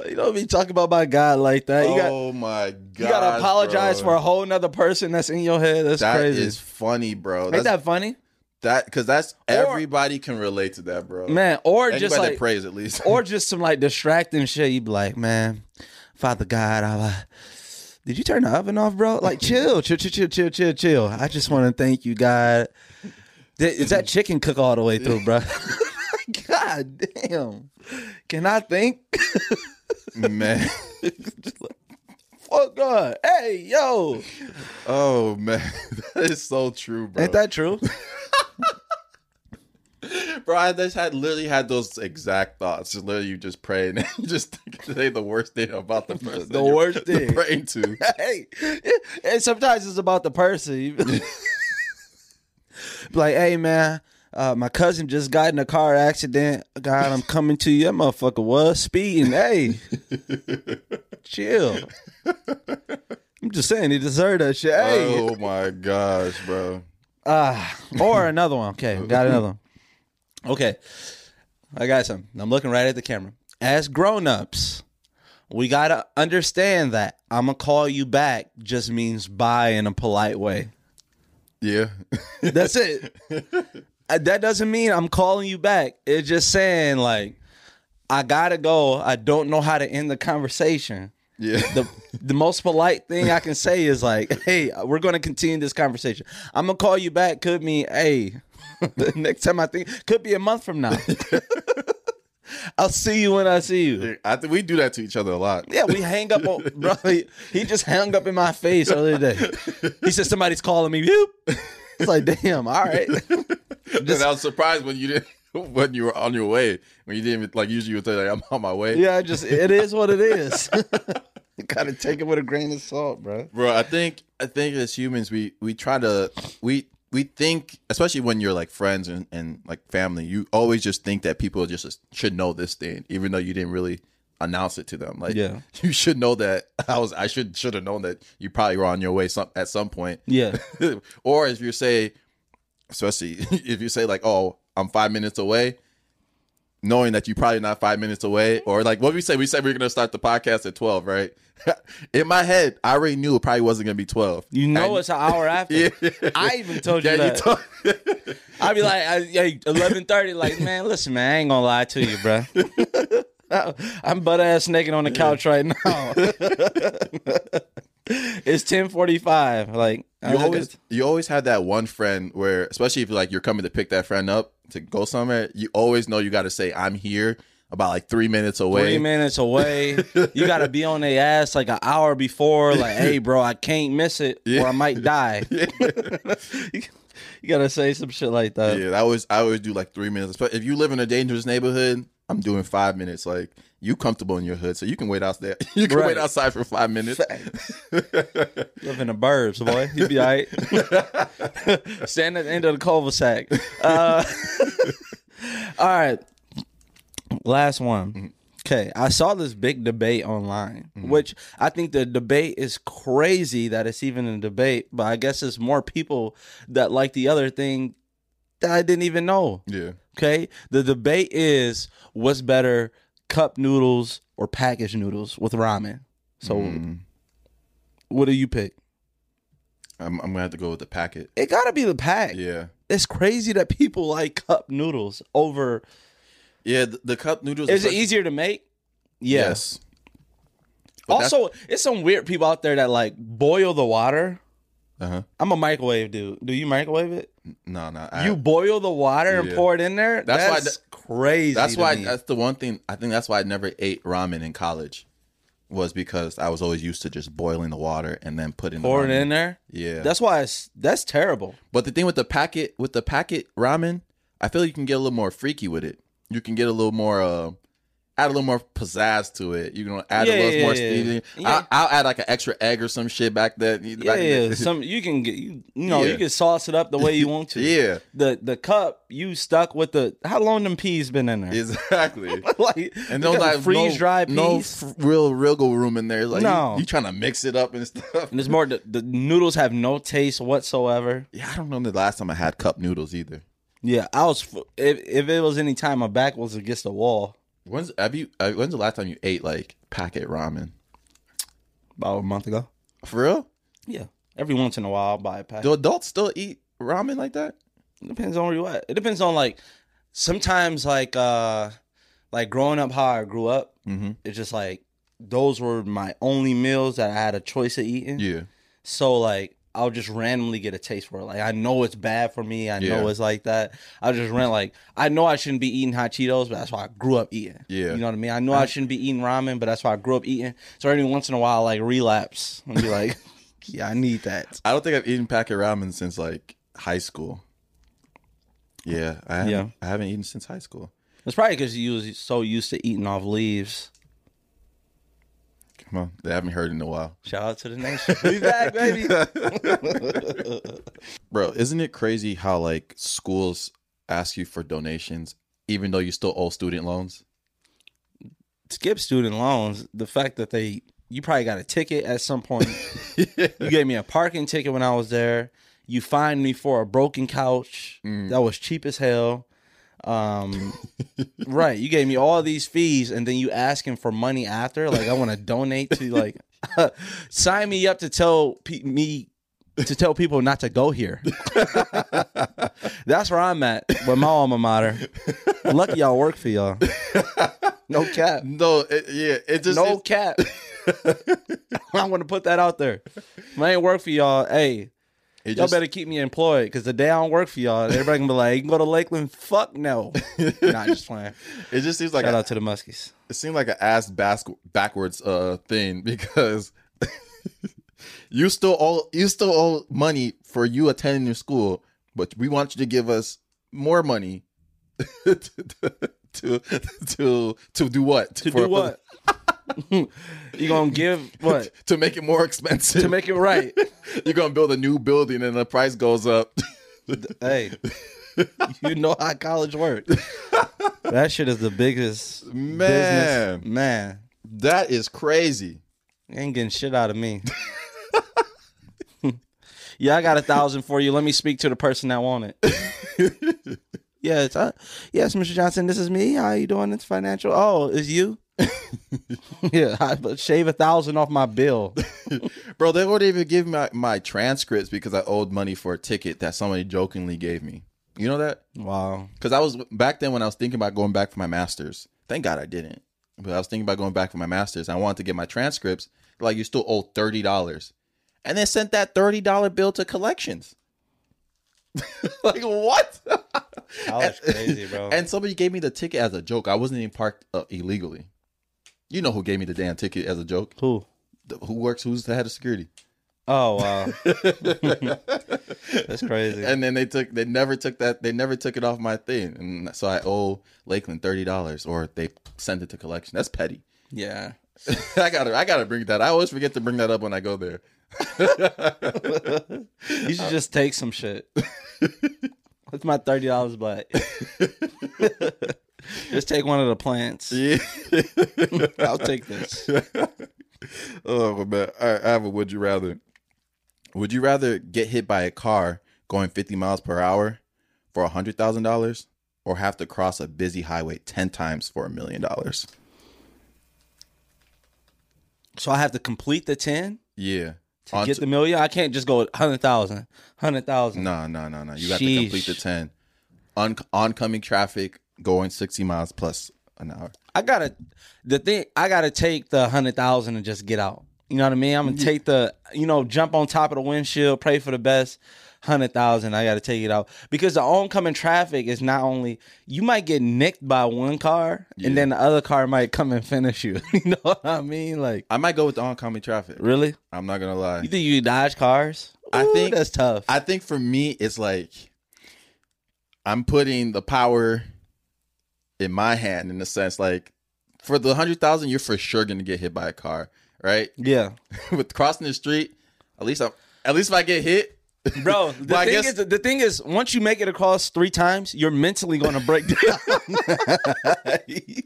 You don't be talking about my God like that. You got oh my god, you gotta apologize bro. for a whole nother person that's in your head. That's That crazy. is funny, bro. Ain't That's, that funny? that because that's everybody can relate to that, bro. Man, or Anybody just like prays at least. or just some like distracting shit. You be like, man, Father God, I, did you turn the oven off, bro? Like, chill, chill, chill, chill, chill, chill, chill. I just want to thank you, God. Is that chicken cook all the way through, bro? [laughs] God damn. Can I think? man. [laughs] Fuck God. Hey, yo. Oh man, [laughs] that is so true, bro. Ain't that true? [laughs] bro? I just had literally had those exact thoughts. Just literally, you just pray and [laughs] you just say the worst thing about the [laughs] person. The worst thing. praying to. hey, and sometimes it's about the person. Like, hey man, uh, my cousin just got in a car accident. God, I'm coming to you. That motherfucker was speeding. Hey, chill. I'm just saying he deserved that shit. Hey, Oh my gosh, bro. ah, or another one. Okay, got another one. Okay, I got some. I'm looking right at the camera. As grown-ups, we gotta understand that I'm gonna call you back just means bye in a polite way. Yeah. That's it. [laughs] Uh, that doesn't mean I'm calling you back. It's just saying like I gotta go. I don't know how to end the conversation. yeah. The the most polite thing I can say is like, "Hey, we're going to continue this conversation. I'm gonna call you back." Could mean, "Hey, [laughs] the next time I think could be a month from now." [laughs] I'll see you when I see you. I think we do that to each other a lot. Yeah, we hang up on [laughs] bro. He, he just hung up in my face earlier today. He said somebody's calling me. It's like, damn, all right. and I was surprised when you didn't when you were on your way. When you didn't like usually you would say like I'm on my way. Yeah, I just it is what it is. you gotta take it with a grain of salt, bro. Bro, I think I think as humans we we try to we we think especially when you're like friends and, and like family, you always just think that people just should know this thing, even though you didn't really announce it to them. Like, Yeah. [laughs] you should know that I was. I should should have known that you probably were on your way some at some point. Yeah. [laughs] or if you say, especially [laughs] if you say like, "Oh, I'm five minutes away," knowing that you're probably not five minutes away, or like what we say, we said we are gonna start the podcast at twelve, right? [laughs] In my head, I already knew it probably wasn't gonna be twelve. You know And- it's an hour after. [laughs] Yeah. I even told you Yeah, that. you told- [laughs] I'd be like, I, yeah, eleven thirty. Like, man, listen, man, I ain't gonna lie to you, bro. I'm butt ass naked on the couch right now. [laughs] it's ten forty five. Like, you I always you always have that one friend where, especially if like you're coming to pick that friend up to go somewhere, you always know you got to say, "I'm here." About like three minutes away. three minutes away. [laughs] You got to be on their ass like an hour before. Like, hey, bro, I can't miss it, or I might die. [laughs] you gotta say some shit like that. Yeah, I always I always do like three minutes. But if you live in a dangerous neighborhood, I'm doing five minutes. Like you comfortable in your hood, so you can wait out there. [laughs] You can Right. wait outside for five minutes. [laughs] Live in the burbs, boy. You be all right. [laughs] Stand at the end of the cul-de-sac. Uh, all right. Last one. Okay. I saw this big debate online, which I think the debate is crazy that it's even a debate, but I guess it's more people that like the other thing that I didn't even know. Yeah, Okay. The debate is what's better, cup noodles or packaged noodles with ramen. So Mm. what do you pick? I'm, I'm gonna have to go with the packet. It gotta be the pack. Yeah, It's crazy that people like cup noodles over. yeah. The, the cup noodles. Is it easier to make? Yeah. Yes. But Also, it's some weird people out there that like boil the water. Uh-huh. I'm a microwave dude. Do you microwave it? No, no. I, You boil the water and pour it in there. That's why That's crazy. That's why. me. That's the one thing. I think that's why I never ate ramen in college. Was because I was always used to just boiling the water and then putting the pour it in there. Yeah. That's why it's that's terrible. But the thing with the packet with the packet ramen, I feel you can get a little more freaky with it. You can get a little more uh add a little more pizzazz to it. You can add Yeah, a little yeah, more yeah, seasoning. yeah. I'll, I'll add like an extra egg or some shit back there. Yeah, yeah. [laughs] Some you can get you, you know you can sauce it up the way you want to. [laughs] yeah, The the cup you stuck with the how long them peas been in there? exactly. [laughs] like And no like freeze dried no peas. f- real wriggle room in there. It's like No. you, you trying to mix it up and stuff. and there's more. The, the noodles have no taste whatsoever. Yeah, I don't know the last time I had cup noodles either. Yeah, I was. If if it was any time my back was against the wall, When's have you? Uh, when's the last time you ate like packet ramen? about a month ago. For real? Yeah, every once in a while I'll buy a pack. Do adults still eat ramen like that? It depends on where you at. It depends on like sometimes like uh like growing up how I grew up. Mm-hmm. It's just like those were my only meals that I had a choice of eating. Yeah. So like I'll just randomly get a taste for it. Like I know it's bad for me. I Yeah. know it's like that. I just rent like I know I shouldn't be eating hot Cheetos, but that's why I grew up eating. Yeah. You know what I mean? I know I shouldn't be eating ramen, but that's why I grew up eating. So every once in a while I like relapse and be like, [laughs] Yeah, I need that. I don't think I've eaten packet ramen since like high school. Yeah, I haven't, Yeah. I haven't eaten since high school. It's probably because you was so used to eating off leaves. On, they haven't heard in a while, Shout out to the nation. We back, baby. [laughs] bro. Isn't it crazy how like schools ask you for donations even though you still owe student loans? Skip student loans. The fact that they you probably got a ticket at some point. [laughs] You gave me a parking ticket when I was there. You fined me for a broken couch mm. that was cheap as hell. Um, [laughs] right. You gave me all these fees, and then you asking for money after. Like I want to donate to like [laughs] sign me up to tell pe- me to tell people not to go here. [laughs] That's where I'm at with my alma mater. Lucky y'all work for y'all. No cap. No, it, yeah, it just No it- cap. I want to put that out there. If I ain't work for y'all, hey, it y'all just, better keep me employed because the day I don't work for y'all, everybody can be like, you can go to Lakeland. Fuck no. [laughs] Not just playing. it just seems like Shout a, out to the Muskies. it seemed like an ass bas- backwards uh thing [laughs] because [laughs] you still owe you still owe money for you attending your school, but we want you to give us more money to, to to to do what To For- do what? you gonna give what? to make it more expensive To make it right. [laughs] you're gonna build a new building and the price goes up [laughs] hey, you know how college works. That shit is the biggest Man. business. Man. That is crazy. You ain't getting shit out of me. [laughs] yeah, I got a thousand for you. Let me speak to the person that want it. yes, uh, yes, Mr. Johnson. This is me. How you doing? It's financial. Oh, is you? [laughs] yeah, I but shave a thousand off my bill. [laughs] [laughs] Bro, they wouldn't even give me my, my transcripts because I owed money for a ticket that somebody jokingly gave me. You know that? Wow. Because I was back then when I was thinking about going back for my master's. Thank God I didn't. But I was thinking about going back for my master's. I wanted to get my transcripts. Like you still owe thirty dollars, and then sent that thirty dollar bill to collections. like what? College crazy, bro. And somebody gave me the ticket as a joke. I wasn't even parked uh, illegally. You know who gave me the damn ticket as a joke? Who? The- who works? Who's the head of security? Oh wow. [laughs] That's crazy. And then they took. They never took that. They never took it off my thing, and so I owe Lakeland thirty dollars, or they sent it to collection. That's petty. yeah. [laughs] I gotta. I gotta bring that. I always forget to bring that up when I go there. [laughs] You should just take some shit. What's my thirty dollars back? Just take one of the plants. [laughs] Yeah. [laughs] I'll take this. [laughs] oh man. All right, I have a would you rather. Would you rather get hit by a car going 50 miles per hour for a hundred thousand dollars, or have to cross a busy highway 10 times for a million dollars? So I have to complete the ten Yeah. to On get the million. I can't just go hundred thousand. Hundred thousand. No, no, no, no. You got to complete the 10. On oncoming traffic going 60 miles plus an hour. I gotta the thing. I gotta take the hundred thousand and just get out. You know what I mean? I'm gonna take the you know jump on top of the windshield, pray for the best. Hundred thousand. I gotta take it out because the oncoming traffic is not only you might get nicked by one car and then the other car might come and finish you. [laughs] you know what I mean? Like I might go with the oncoming traffic. really? I'm not gonna lie. You think you dodge cars? I think- that's tough. I think for me, it's like I'm putting the power in my hand in the sense like for the hundred thousand, you're for sure gonna get hit by a car, right? [laughs] yeah. With crossing the street, at least I'm at least if I get hit, Bro, [laughs] the I thing guess- is, the thing is, once you make it across three times, you're mentally going to break down.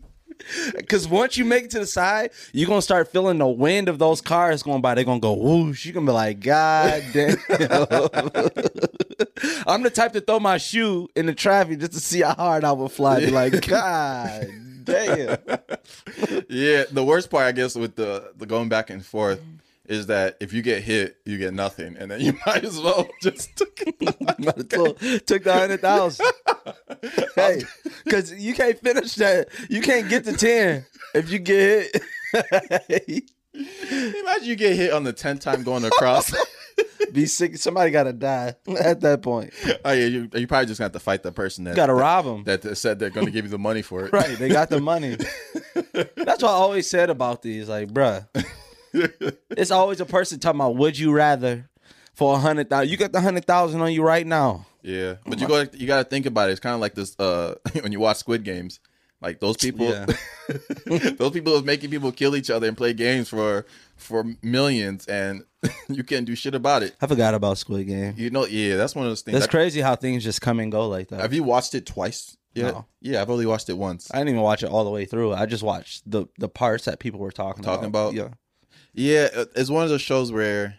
[laughs] [laughs] Because once you make it to the side, you're gonna start feeling the wind of those cars going by. They're gonna go whoosh. You're gonna be like, God damn. [laughs] I'm the type to throw my shoe in the traffic just to see how hard I would fly. Be like, [laughs] God damn. yeah. The worst part, I guess, with the the going back and forth is that if you get hit, you get nothing, and then you [laughs] might as well just [laughs] Might as took the hundred thousand. [laughs] hey, because you can't finish that. You can't get to ten if you get hit. imagine you get hit on the tenth time going across. Be sick. Somebody gotta die at that point. oh yeah, you, you probably just gonna have to fight the person that You gotta rob them. that said they're gonna give you the money for it. Right, they got the money. That's what I always said about these. Like, bruh, [laughs] it's always a person talking about would you rather for a hundred thousand. You got the hundred thousand on you right now. Yeah, but you go. You got to think about it. It's kind of like this uh, [laughs] when you watch Squid Games. Like those people, Yeah. [laughs] those people is making people kill each other and play games for for millions, and you can't do shit about it. I forgot about Squid Game. You know, yeah, that's one of those things. That's Have- crazy how things just come and go like that. Have you watched it twice? Yeah, No. yeah, I've only watched it once. I didn't even watch it all the way through. I just watched the the parts that people were talking Talking about. about? Yeah. Yeah, it's one of those shows where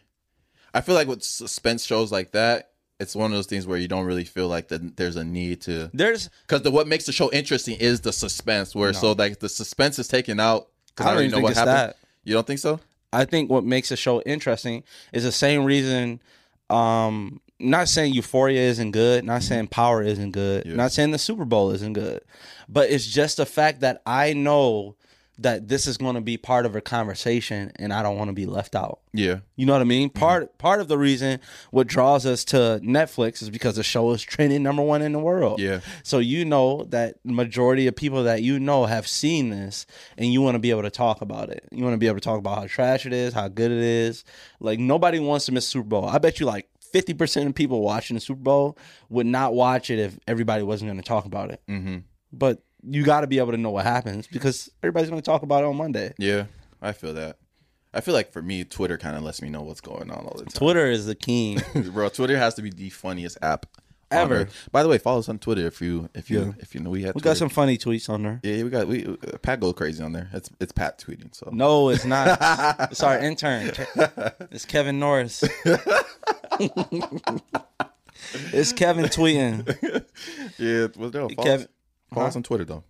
I feel like with suspense shows like that, it's one of those things where you don't really feel like that there's a need to There's because the what makes the show interesting is the suspense. Where so like the suspense is taken out because I I, don't already even know what happened. that. You don't think so? I think what makes a show interesting is the same reason. Um, not saying Euphoria isn't good, not saying Power isn't good, Yeah. not saying the Super Bowl isn't good, but it's just the fact that I know that this is going to be part of a conversation, and I don't want to be left out. Yeah, You know what I mean? Part part of the reason what draws us to Netflix is because the show is trending number one in the world. Yeah. So you know that majority of people that you know have seen this, and you want to be able to talk about it. You want to be able to talk about how trash it is, how good it is. Like nobody wants to miss Super Bowl. I bet you like. 50% of people watching the Super Bowl would not watch it if everybody wasn't going to talk about it. mm-hmm. But you got to be able to know what happens because everybody's going to talk about it on Monday. yeah, I feel that. I feel like for me, Twitter kind of lets me know what's going on all the time. Twitter is the king. [laughs] Bro, Twitter has to be the funniest app Ever. By the way, follow us on Twitter if you if you Yeah. if you know we had We Twitter. got some funny tweets on there. Yeah, we got we uh, Pat go crazy on there. It's it's Pat tweeting. So No, it's not. [laughs] it's our intern. It's Kevin Norris. [laughs] it's Kevin tweeting. yeah, well, no, follow, Kevin- us, follow us Huh? on Twitter though.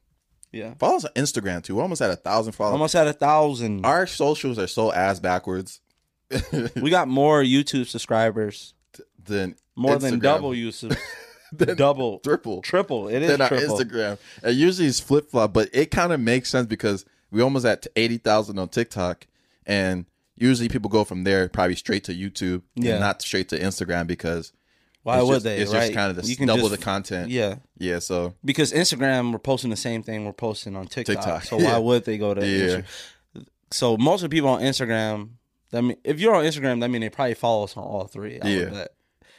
Yeah. Follow us on Instagram too. We're almost at a thousand followers. Almost at a thousand. Our socials are so ass backwards. [laughs] We got more YouTube subscribers. than More than double. [laughs] Than double. triple Triple. It is than our triple. Instagram. And usually it's flip flop, but it kind of makes sense because we almost at eighty thousand on TikTok, and usually people go from there probably straight to YouTube, Yeah. and not straight to Instagram because Why it's would just, they? It's right? just kind of the You can double just- the content. Yeah. yeah. So Because Instagram, we're posting the same thing we're posting on TikTok. TikTok, So [laughs] yeah. why would they go to Yeah. Insta- So most of the people on Instagram, that mean if you're on Instagram, that mean they probably follow us on all three. I Yeah.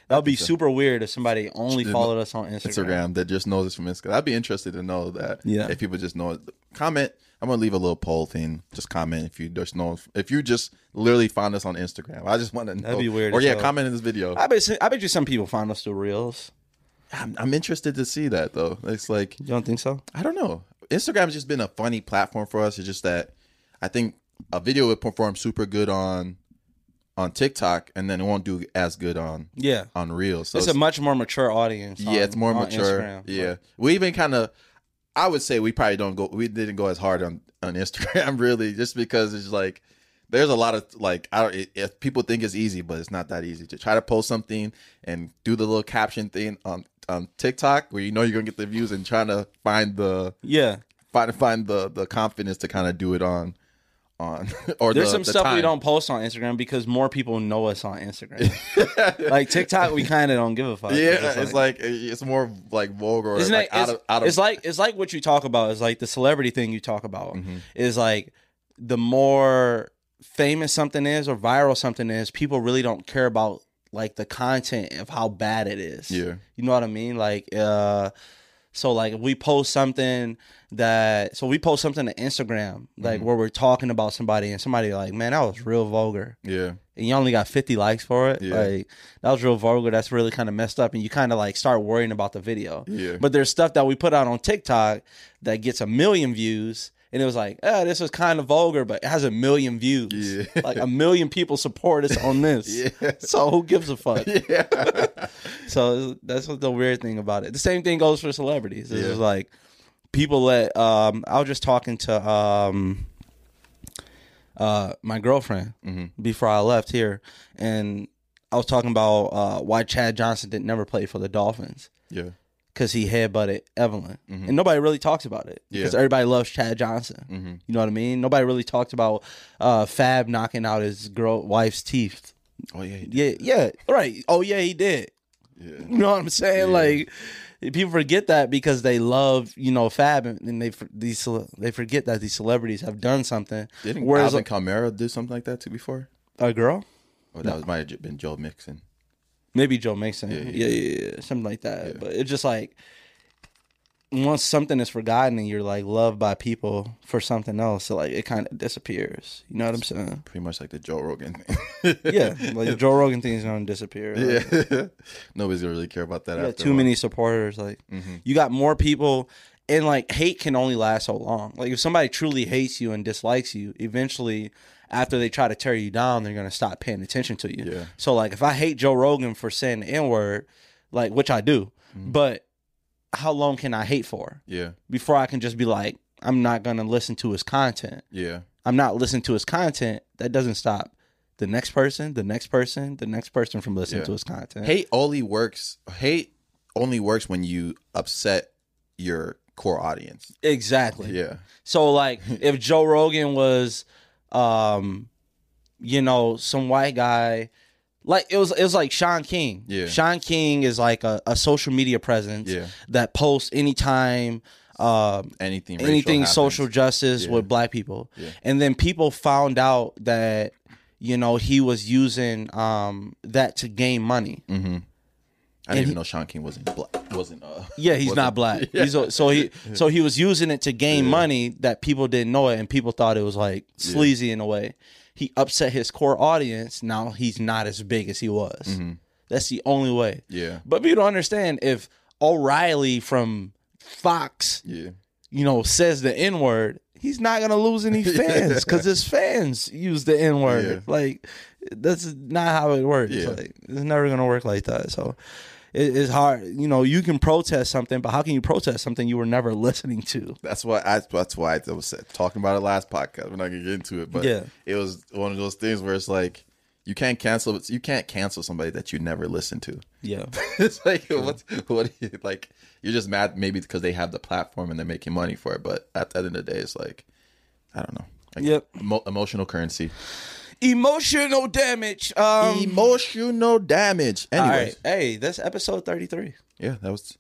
That would be super weird if somebody only Didn't followed us on Instagram. Instagram that just knows us from Instagram. I'd be interested to know that. Yeah. If people just know it. Comment. I'm gonna leave a little poll thing. Just comment if you just know if you just literally found us on Instagram. I just want to know. That'd be weird Or yeah, comment in this video. I bet I bet you some people find us through reels. I'm, I'm interested to see that though. It's like You don't think so? I don't know. Instagram's just been a funny platform for us. It's just that I think a video would perform super good on on TikTok, and then it won't do as good on Yeah. on Reels. So it's a much more mature audience. yeah, on- it's more mature. Instagram. Yeah, we even kind of. I would say we probably don't go. We didn't go as hard on on Instagram [laughs] really, just because it's like there's a lot of like I don't. If people think it's easy, but it's not that easy to try to post something and do the little caption thing on on TikTok where you know you're gonna get the views and trying to find the Yeah. find find the the confidence to kind of do it on on [laughs] or There's the, some the stuff we don't post on Instagram because more people know us on Instagram. [laughs] like TikTok, we kind of don't give a fuck. Yeah, it's like, it's more like vulgar. Isn't like it? out It's, of out of it's like it's like what you talk about is like the celebrity thing you talk about Mm-hmm. is like the more famous something is or viral something is, people really don't care about like the content of how bad it is. Yeah. you know what I mean. Like, uh, so like if we post something that so we post something to Instagram Mm-hmm. like where we're talking about somebody and somebody like man that was real vulgar yeah and you only got 50 likes for it Yeah. like that was real vulgar that's really kind of messed up and you kind of like start worrying about the video Yeah. but there's stuff that we put out on tiktok that gets a million views and it was like oh this was kind of vulgar but it has a million views Yeah. like a million people support us on this [laughs] Yeah. so who gives a fuck [laughs] yeah [laughs] so that's what the weird thing about it. The same thing goes for celebrities. It's Yeah. like people let um I was just talking to um uh my girlfriend Mm-hmm. before I left here and I was talking about uh why Chad Johnson didn't never play for the Dolphins yeah because he headbutted Evelyn and nobody really talks about it because Mm-hmm. Yeah. everybody loves Chad Johnson. Mm-hmm. You know what I mean? Nobody really talked about uh Fab knocking out his girl wife's teeth. oh yeah he did. Yeah, yeah, right. Oh yeah, he did. yeah You know what I'm saying? Like people forget that because they love you know Fab and they these they forget that these celebrities have done something. didn't Whereas Alvin Kamara do something like that too before a girl, or that was might have been Joe Mixon maybe Joe Mixon, Yeah, yeah, yeah, yeah, yeah, something like that. But it's just like once something is forgotten and you're like loved by people for something else, so like it kind of disappears. You know what I'm saying? pretty much like the Joe Rogan thing [laughs] Yeah, like the Joe Rogan thing is gonna disappear. Like, yeah [laughs] nobody's gonna really care about that after too many supporters. Like Mm-hmm. you got more people, and like hate can only last so long. Like if somebody truly hates you and dislikes you, eventually, after they try to tear you down, they're gonna stop paying attention to you. Yeah. So like if I hate Joe Rogan for saying the N word, like which I do, Mm-hmm. but how long can I hate for yeah before I can just be like, I'm not gonna listen to his content. yeah I'm not listening to his content. That doesn't stop the next person, the next person, the next person from listening Yeah. to his content. hate only works hate only works when you upset your core audience exactly. yeah So like [laughs] if Joe Rogan was um you know some white guy like it was it was like Shaun King. Yeah. Shaun King is like a, a social media presence Yeah. that posts anytime um anything anything happens. social justice Yeah. with black people. Yeah. And then people found out that you know he was using um that to gain money. Mm-hmm. I didn't he- even know Shaun King wasn't black. Wasn't uh. [laughs] Yeah, he's wasn't- not black. [laughs] Yeah. He's a, so he so he was using it to gain money that people didn't know it, and people thought it was like sleazy in a way. He upset his core audience. Now he's not as big as he was. Mm-hmm. That's the only way. Yeah. But people don't understand if O'Reilly from Fox, Yeah. you know, says the N word, he's not gonna lose any [laughs] fans because his fans use the N word. Yeah. Like that's not how it works. Yeah. Like, it's never gonna work like that. So it, it's hard. You know, you can protest something, but how can you protest something you were never [laughs] listening to? That's why I. That's why I was talking about it last podcast. We're not gonna get into it, but Yeah. it was one of those things where it's like you can't cancel. You can't cancel somebody that you never listened to. Yeah. [laughs] it's like what? What? you- Like you're just mad maybe because they have the platform and they're making money for it. But at the end of the day, it's like I don't know. Like, Yep. emo- emotional currency. Emotional damage. Um, emotional damage. all right. Hey, that's episode 33. yeah, that was.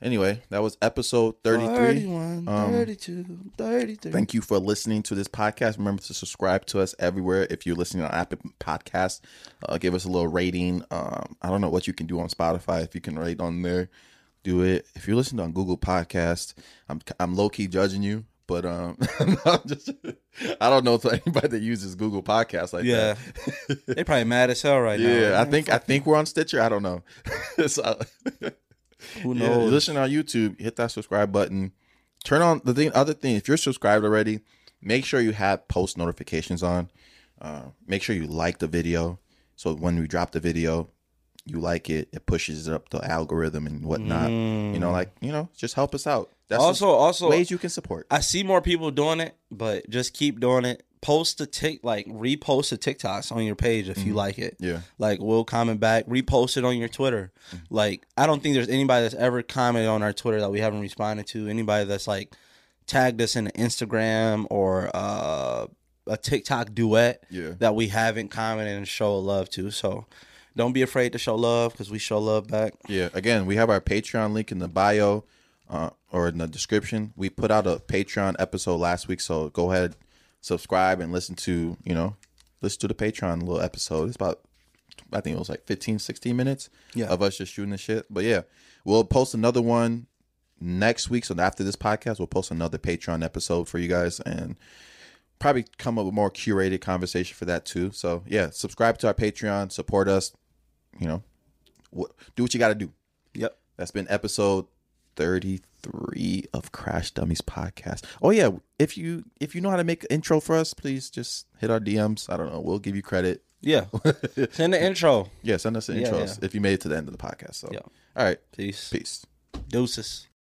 Anyway, that was episode 33. 31, Um, 32, 33. Thank you for listening to this podcast. Remember to subscribe to us everywhere. If you're listening on Apple Podcasts, uh, give us a little rating. Um, I don't know what you can do on Spotify. If you can rate on there, do it. If you're listening on Google Podcasts, I'm I'm low key judging you, but um, [laughs] just I don't know if anybody that uses Google Podcasts like Yeah. that. they probably mad as hell right now. yeah, I think I think we're on Stitcher. I don't know. [laughs] so, [laughs] Who yeah, knows? listen on YouTube, hit that subscribe button. Turn on the thing. Other thing, if you're subscribed already, make sure you have post notifications on. Uh, make sure you like the video, so when we drop the video, you like it. It pushes up the algorithm and whatnot. You know, mm. like you know, just help us out. That's also, also, ways you can support. I see more people doing it, but just keep doing it. Post the tick, like repost the TikToks on your page if you mm-hmm. like it. Yeah, Like we'll comment back, repost it on your Twitter. Mm-hmm. Like I don't think there's anybody that's ever commented on our Twitter that we haven't responded to. Anybody that's like tagged us in an Instagram or uh, a TikTok duet yeah, that we haven't commented and show love to. So don't be afraid to show love because we show love back. yeah. Again, we have our Patreon link in the bio uh, or in the description. We put out a Patreon episode last week, so go ahead, subscribe, and listen to you know, listen to the Patreon little episode. It's about I think it was like 15, 16 minutes Yeah. of us just shooting the shit. But yeah, we'll post another one next week. So after this podcast, we'll post another Patreon episode for you guys and probably come up with more curated conversation for that too. So yeah, subscribe to our Patreon, support us. You know, what, do what you got to do. Yep. That's been episode 33 of Crash Dummies podcast. Oh yeah, if you if you know how to make an intro for us, please just hit our DMs. I don't know, we'll give you credit. Yeah. [laughs] Send the intro. Yeah, send us the Yeah, intros yeah. if you made it to the end of the podcast. So, Yeah. all right, Peace. peace. Deuces.